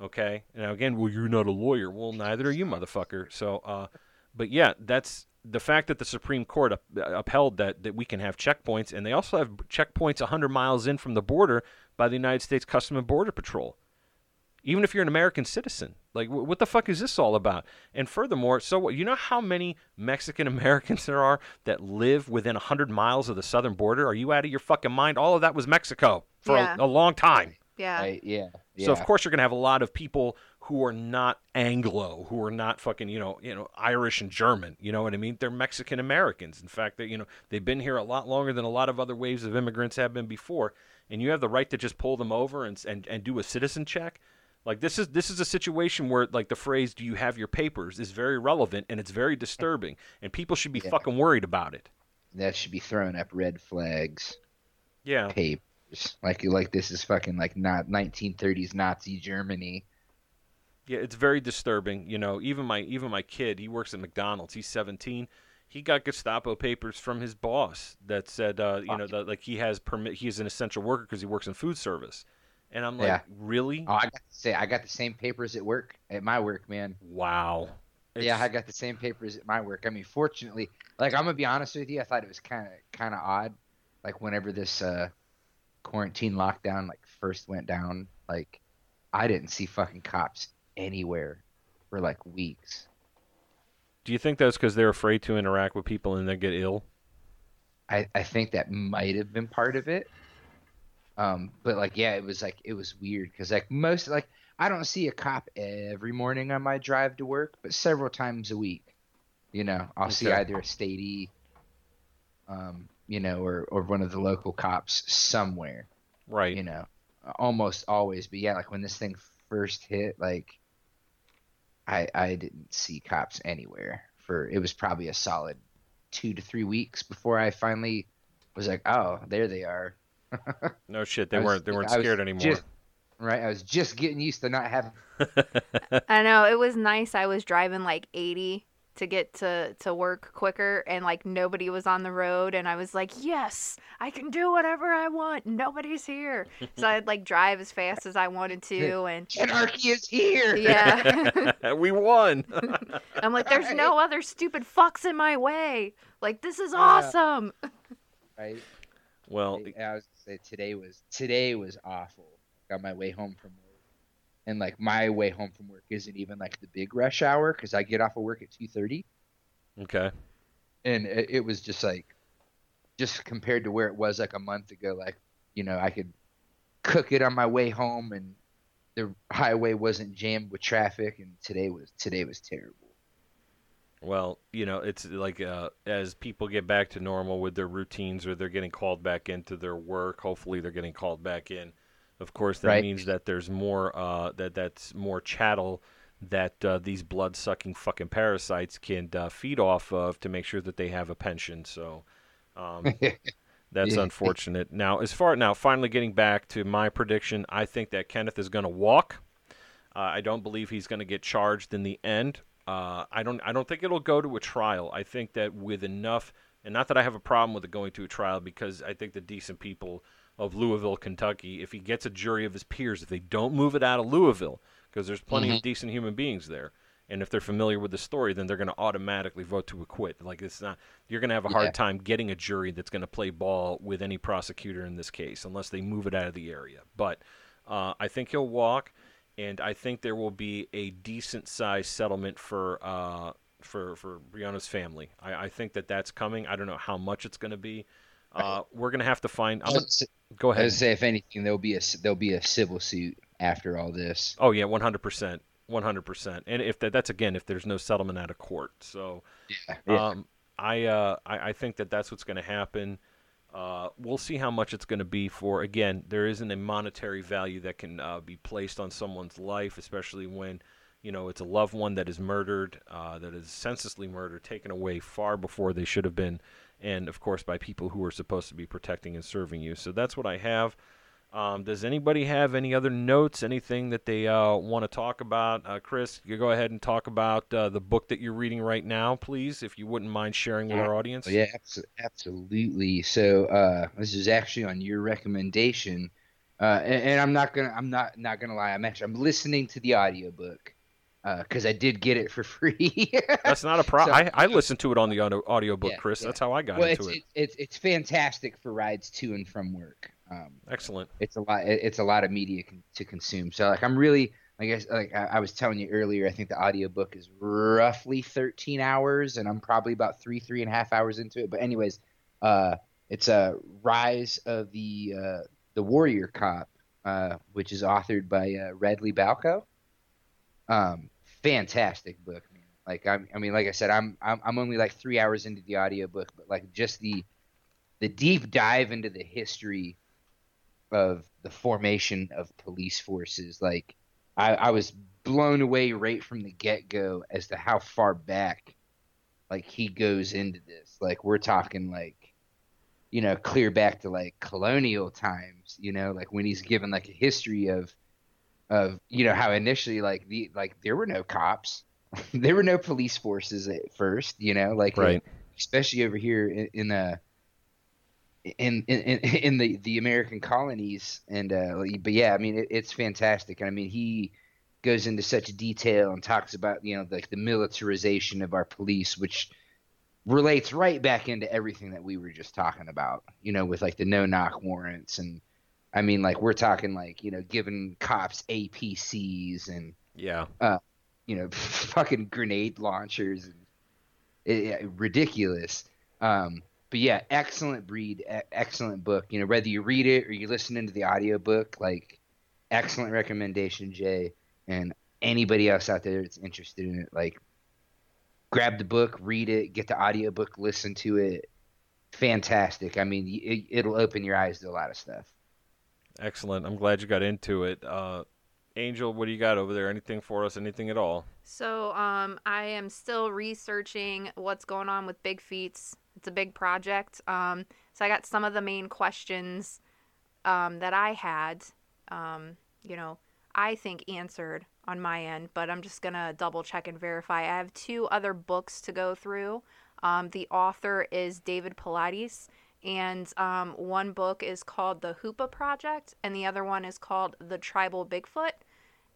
Okay. Now again, well, you're not a lawyer. Well, neither are you, motherfucker. So, uh, but yeah, that's the fact that the Supreme Court up, upheld that that we can have checkpoints, and they also have checkpoints 100 miles in from the border by the United States Custom and Border Patrol even if you're an American citizen. Like, wh- what the fuck is this all about? And furthermore, so what? You know how many Mexican [LAUGHS] Americans there are that live within 100 miles of the southern border? Are you out of your fucking mind? All of that was Mexico for Yeah. a, a long time. Yeah. Right? Yeah. yeah. So of course you're gonna have a lot of people who are not Anglo, who are not fucking you know you know Irish and German. You know what I mean? They're Mexican Americans. In fact, they you know they've been here a lot longer than a lot of other waves of immigrants have been before. And you have the right to just pull them over and and, and do a citizen check. Like this is this is a situation where like the phrase "Do you have your papers?" is very relevant and it's very disturbing, and people should be Yeah. fucking worried about it. that should be throwing up red flags. Yeah. Papers. Like like this is fucking like not 1930s Nazi Germany. Yeah, it's very disturbing. You know, even my even my kid, he works at McDonald's. He's 17. He got Gestapo papers from his boss that said, uh, you know, that like he has permit. he is an essential worker because he works in food service. And I'm like, Yeah. really? Oh, I got to say, I got the same papers at work, at my work, man. Wow. yeah, I got the same papers at my work. I mean, fortunately, like I'm gonna be honest with you, I thought it was kind of kind of odd. Like whenever this uh, quarantine lockdown like first went down, like I didn't see fucking cops anywhere for like weeks. Do you think that's because they're afraid to interact with people and they get ill? I, I think that might have been part of it. Um, but like, yeah, it was like it was weird because like most like I don't see a cop every morning on my drive to work, but several times a week. You know, I'll see either a statey, um, you know, or or one of the local cops somewhere. Right. You know, almost always. But yeah, like when this thing first hit, like I I didn't see cops anywhere for it was probably a solid two to three weeks before I finally was like, oh, there they are. No shit. They was- weren't. They weren't I scared anymore. just- right, I was just getting used to not having. [LAUGHS] I know it was nice. I was driving like 80 to get to to work quicker and like nobody was on the road and I was like, "Yes, I can do whatever I want. Nobody's here." so I'd like drive as fast as I wanted to and Anarchy is here. yeah. [LAUGHS] we won. [LAUGHS] I'm like, "There's no other stupid fucks in my way. Like this is Yeah. awesome." right. Well, I I was gonna say today was today was awful. On my way home from work, and like my way home from work isn't even like the big rush hour because I get off of work at two thirty, okay. and it, it was just like, just compared to where it was like a month ago, like you know I could cook it on my way home, and the highway wasn't jammed with traffic, and today was today was terrible. Well, you know, it's like uh, as people get back to normal with their routines or they're getting called back into their work, hopefully they're getting called back in. Of course, that Right. means that there's more uh, that that's more chattel that uh, these blood-sucking fucking parasites can uh, feed off of to make sure that they have a pension. So um, [LAUGHS] that's unfortunate. Now, as far now, finally getting back to my prediction, I think that Kenneth is going to walk. Uh, I don't believe he's going to get charged in the end. Uh, I don't. I don't think it'll go to a trial. I think that with enough, and not that I have a problem with it going to a trial, because I think the decent people of Louisville, Kentucky, if he gets a jury of his peers, if they don't move it out of Louisville, because there's plenty of decent human beings there, and if they're familiar with the story, then they're going to automatically vote to acquit. Like it's not. You're going to have a hard Yeah. time getting a jury that's going to play ball with any prosecutor in this case, unless they move it out of the area. But uh, I think he'll walk and I think there will be a decent sized settlement for uh, for for Breonna's family. I, I think that that's coming. I don't know how much it's going to be. Uh, we're going to have to find. I'm gonna, go I ahead. would say if anything, there'll be a there'll be a civil suit after all this. Oh yeah, one hundred percent, one hundred percent. And if that, that's again, if there's no settlement out of court. So Yeah. um, I, uh, I I think that that's what's going to happen. Uh, we'll see how much it's going to be for. Again, there isn't a monetary value that can uh, be placed on someone's life, especially when you know it's a loved one that is murdered, uh, that is senselessly murdered, taken away far before they should have been, and of course by people who are supposed to be protecting and serving you. So that's what I have. Um, does anybody have any other notes? Anything that they uh, want to talk about? Uh, Chris, you go ahead and talk about uh, the book that you're reading right now, please, if you wouldn't mind sharing with our audience. Yeah, abso- absolutely. So uh, this is actually on your recommendation, uh, and, and I'm not gonna I'm not not gonna lie. I'm actually I'm listening to the audiobook because I did get it for [LAUGHS] free. That's not a problem. So- I, I listened to it on the audio audiobook, Yeah, Chris. yeah. That's how I got well, into it's, it. it's it's fantastic for rides to and from work. Um, Excellent. it's a lot it's a lot of media con- to consume. So like i'm really i guess like I, I was telling you earlier i think the audiobook is roughly 13 hours and i'm probably about three three and a half hours into it. But anyways uh it's a rise of the uh the warrior cop uh which is authored by uh, Radley Balko. Um fantastic book man. Like I'm, i mean like i said I'm, I'm i'm only like three hours into the audiobook but like just the the deep dive into the history of the formation of police forces. Like, I, I was blown away right from the get go as to how far back, like, he goes into this. Like, we're talking, like, you know, clear back to, like, colonial times, you know, like when he's given, like, a history of, of, you know, how initially, like, the, like, there were no cops. [LAUGHS] there were no police forces at first, you know, like, Right. especially over here in, in uh in, in [LAUGHS] in the the American colonies and uh but yeah I mean it, it's fantastic and I mean he goes into such detail and talks about you know like the militarization of our police which relates right back into everything that we were just talking about you know with like the no knock warrants and I mean like we're talking like you know giving cops APCs and Yeah. you know, [LAUGHS] fucking grenade launchers and it, ridiculous. Um, but yeah, excellent breed, excellent book. You know, whether you read it or you listen into the audiobook, like excellent recommendation, Jay. And anybody else out there that's interested in it, like grab the book, read it, get the audiobook, listen to it. Fantastic. I mean, it, it'll open your eyes to a lot of stuff. Excellent. I'm glad you got into it. Uh, Angel, what do you got over there? Anything for us? Anything at all? So, um, I am still researching what's going on with Big Feets. It's a big project. Um, so I got some of the main questions um, that I had, um, you know, I think answered on my end, but I'm just gonna double check and verify. I have two other books to go through. Um, the author is David Paulides, and um, one book is called The Hoopa Project, and the other one is called The Tribal Bigfoot.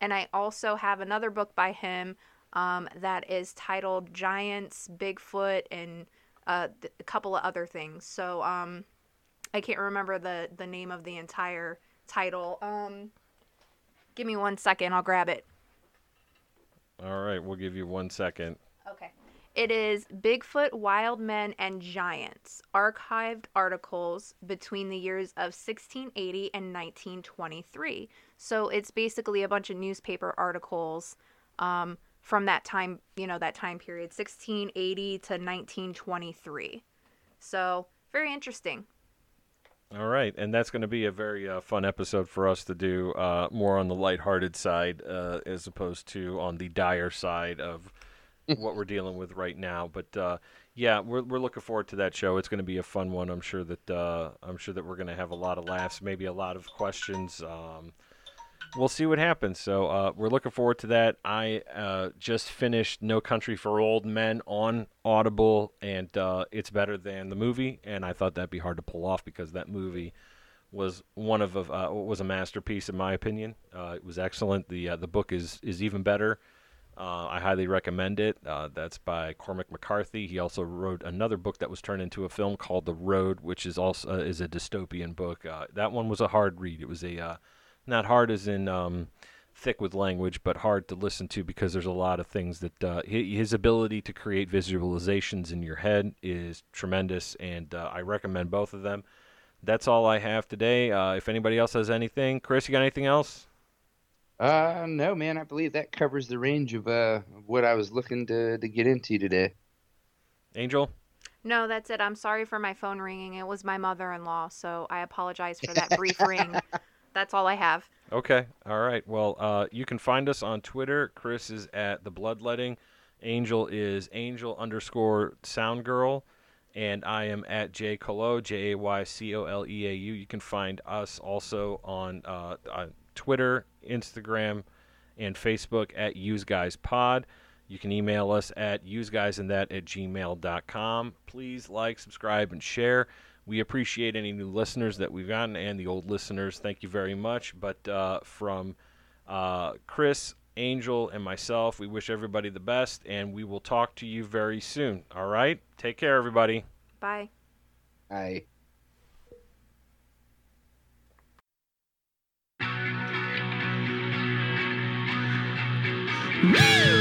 And I also have another book by him um, that is titled Giants, Bigfoot, and uh, th- a couple of other things. So um, I can't remember the the name of the entire title. Um, give me one second, I'll grab it. All right, we'll give you one second. Okay. It is Bigfoot, Wild Men, and Giants, archived articles between the years of 1680 and 1923. So it's basically a bunch of newspaper articles um, from that time, you know, that time period, 1680 to 1923. So very interesting. All right, and that's going to be a very uh, fun episode for us to do, uh, more on the lighthearted side uh, as opposed to on the dire side of [LAUGHS] what we're dealing with right now. But uh, yeah, we're we're looking forward to that show. It's going to be a fun one. I'm sure that uh, I'm sure that we're going to have a lot of laughs, maybe a lot of questions. Um, we'll see what happens. So uh, we're looking forward to that. I uh, just finished No Country for Old Men on Audible, and uh, it's better than the movie. And I thought that'd be hard to pull off because that movie was one of a, uh, was a masterpiece in my opinion. Uh, it was excellent. The uh, the book is is even better. Uh, I highly recommend it. Uh, that's by Cormac McCarthy. He also wrote another book that was turned into a film called The Road, which is also is a dystopian book. Uh, that one was a hard read. It was a uh, not hard as in um, thick with language, but hard to listen to because there's a lot of things that uh, his ability to create visualizations in your head is tremendous, and uh, I recommend both of them. That's all I have today. Uh, if anybody else has anything, Chris, you got anything else? Uh, no, man. I believe that covers the range of uh what I was looking to to get into today. Angel? No, that's it. I'm sorry for my phone ringing. It was my mother in law, so I apologize for that [LAUGHS] brief ring. That's all I have. Okay. All right. Well, uh, you can find us on Twitter. Chris is at the Bloodletting. Angel is Angel underscore Sound Girl, and I am at JayColeau J A Y C O L E A U. You can find us also on uh, on Twitter, Instagram, and Facebook at Use Guys Pod. You can email us at useguysinThat at gmail.com. Please like, subscribe, and share. We appreciate any new listeners that we've gotten and the old listeners. Thank you very much. But uh, from uh, Chris, Angel, and myself, we wish everybody the best, and we will talk to you very soon. All right? Take care, everybody. Bye. I. Woo!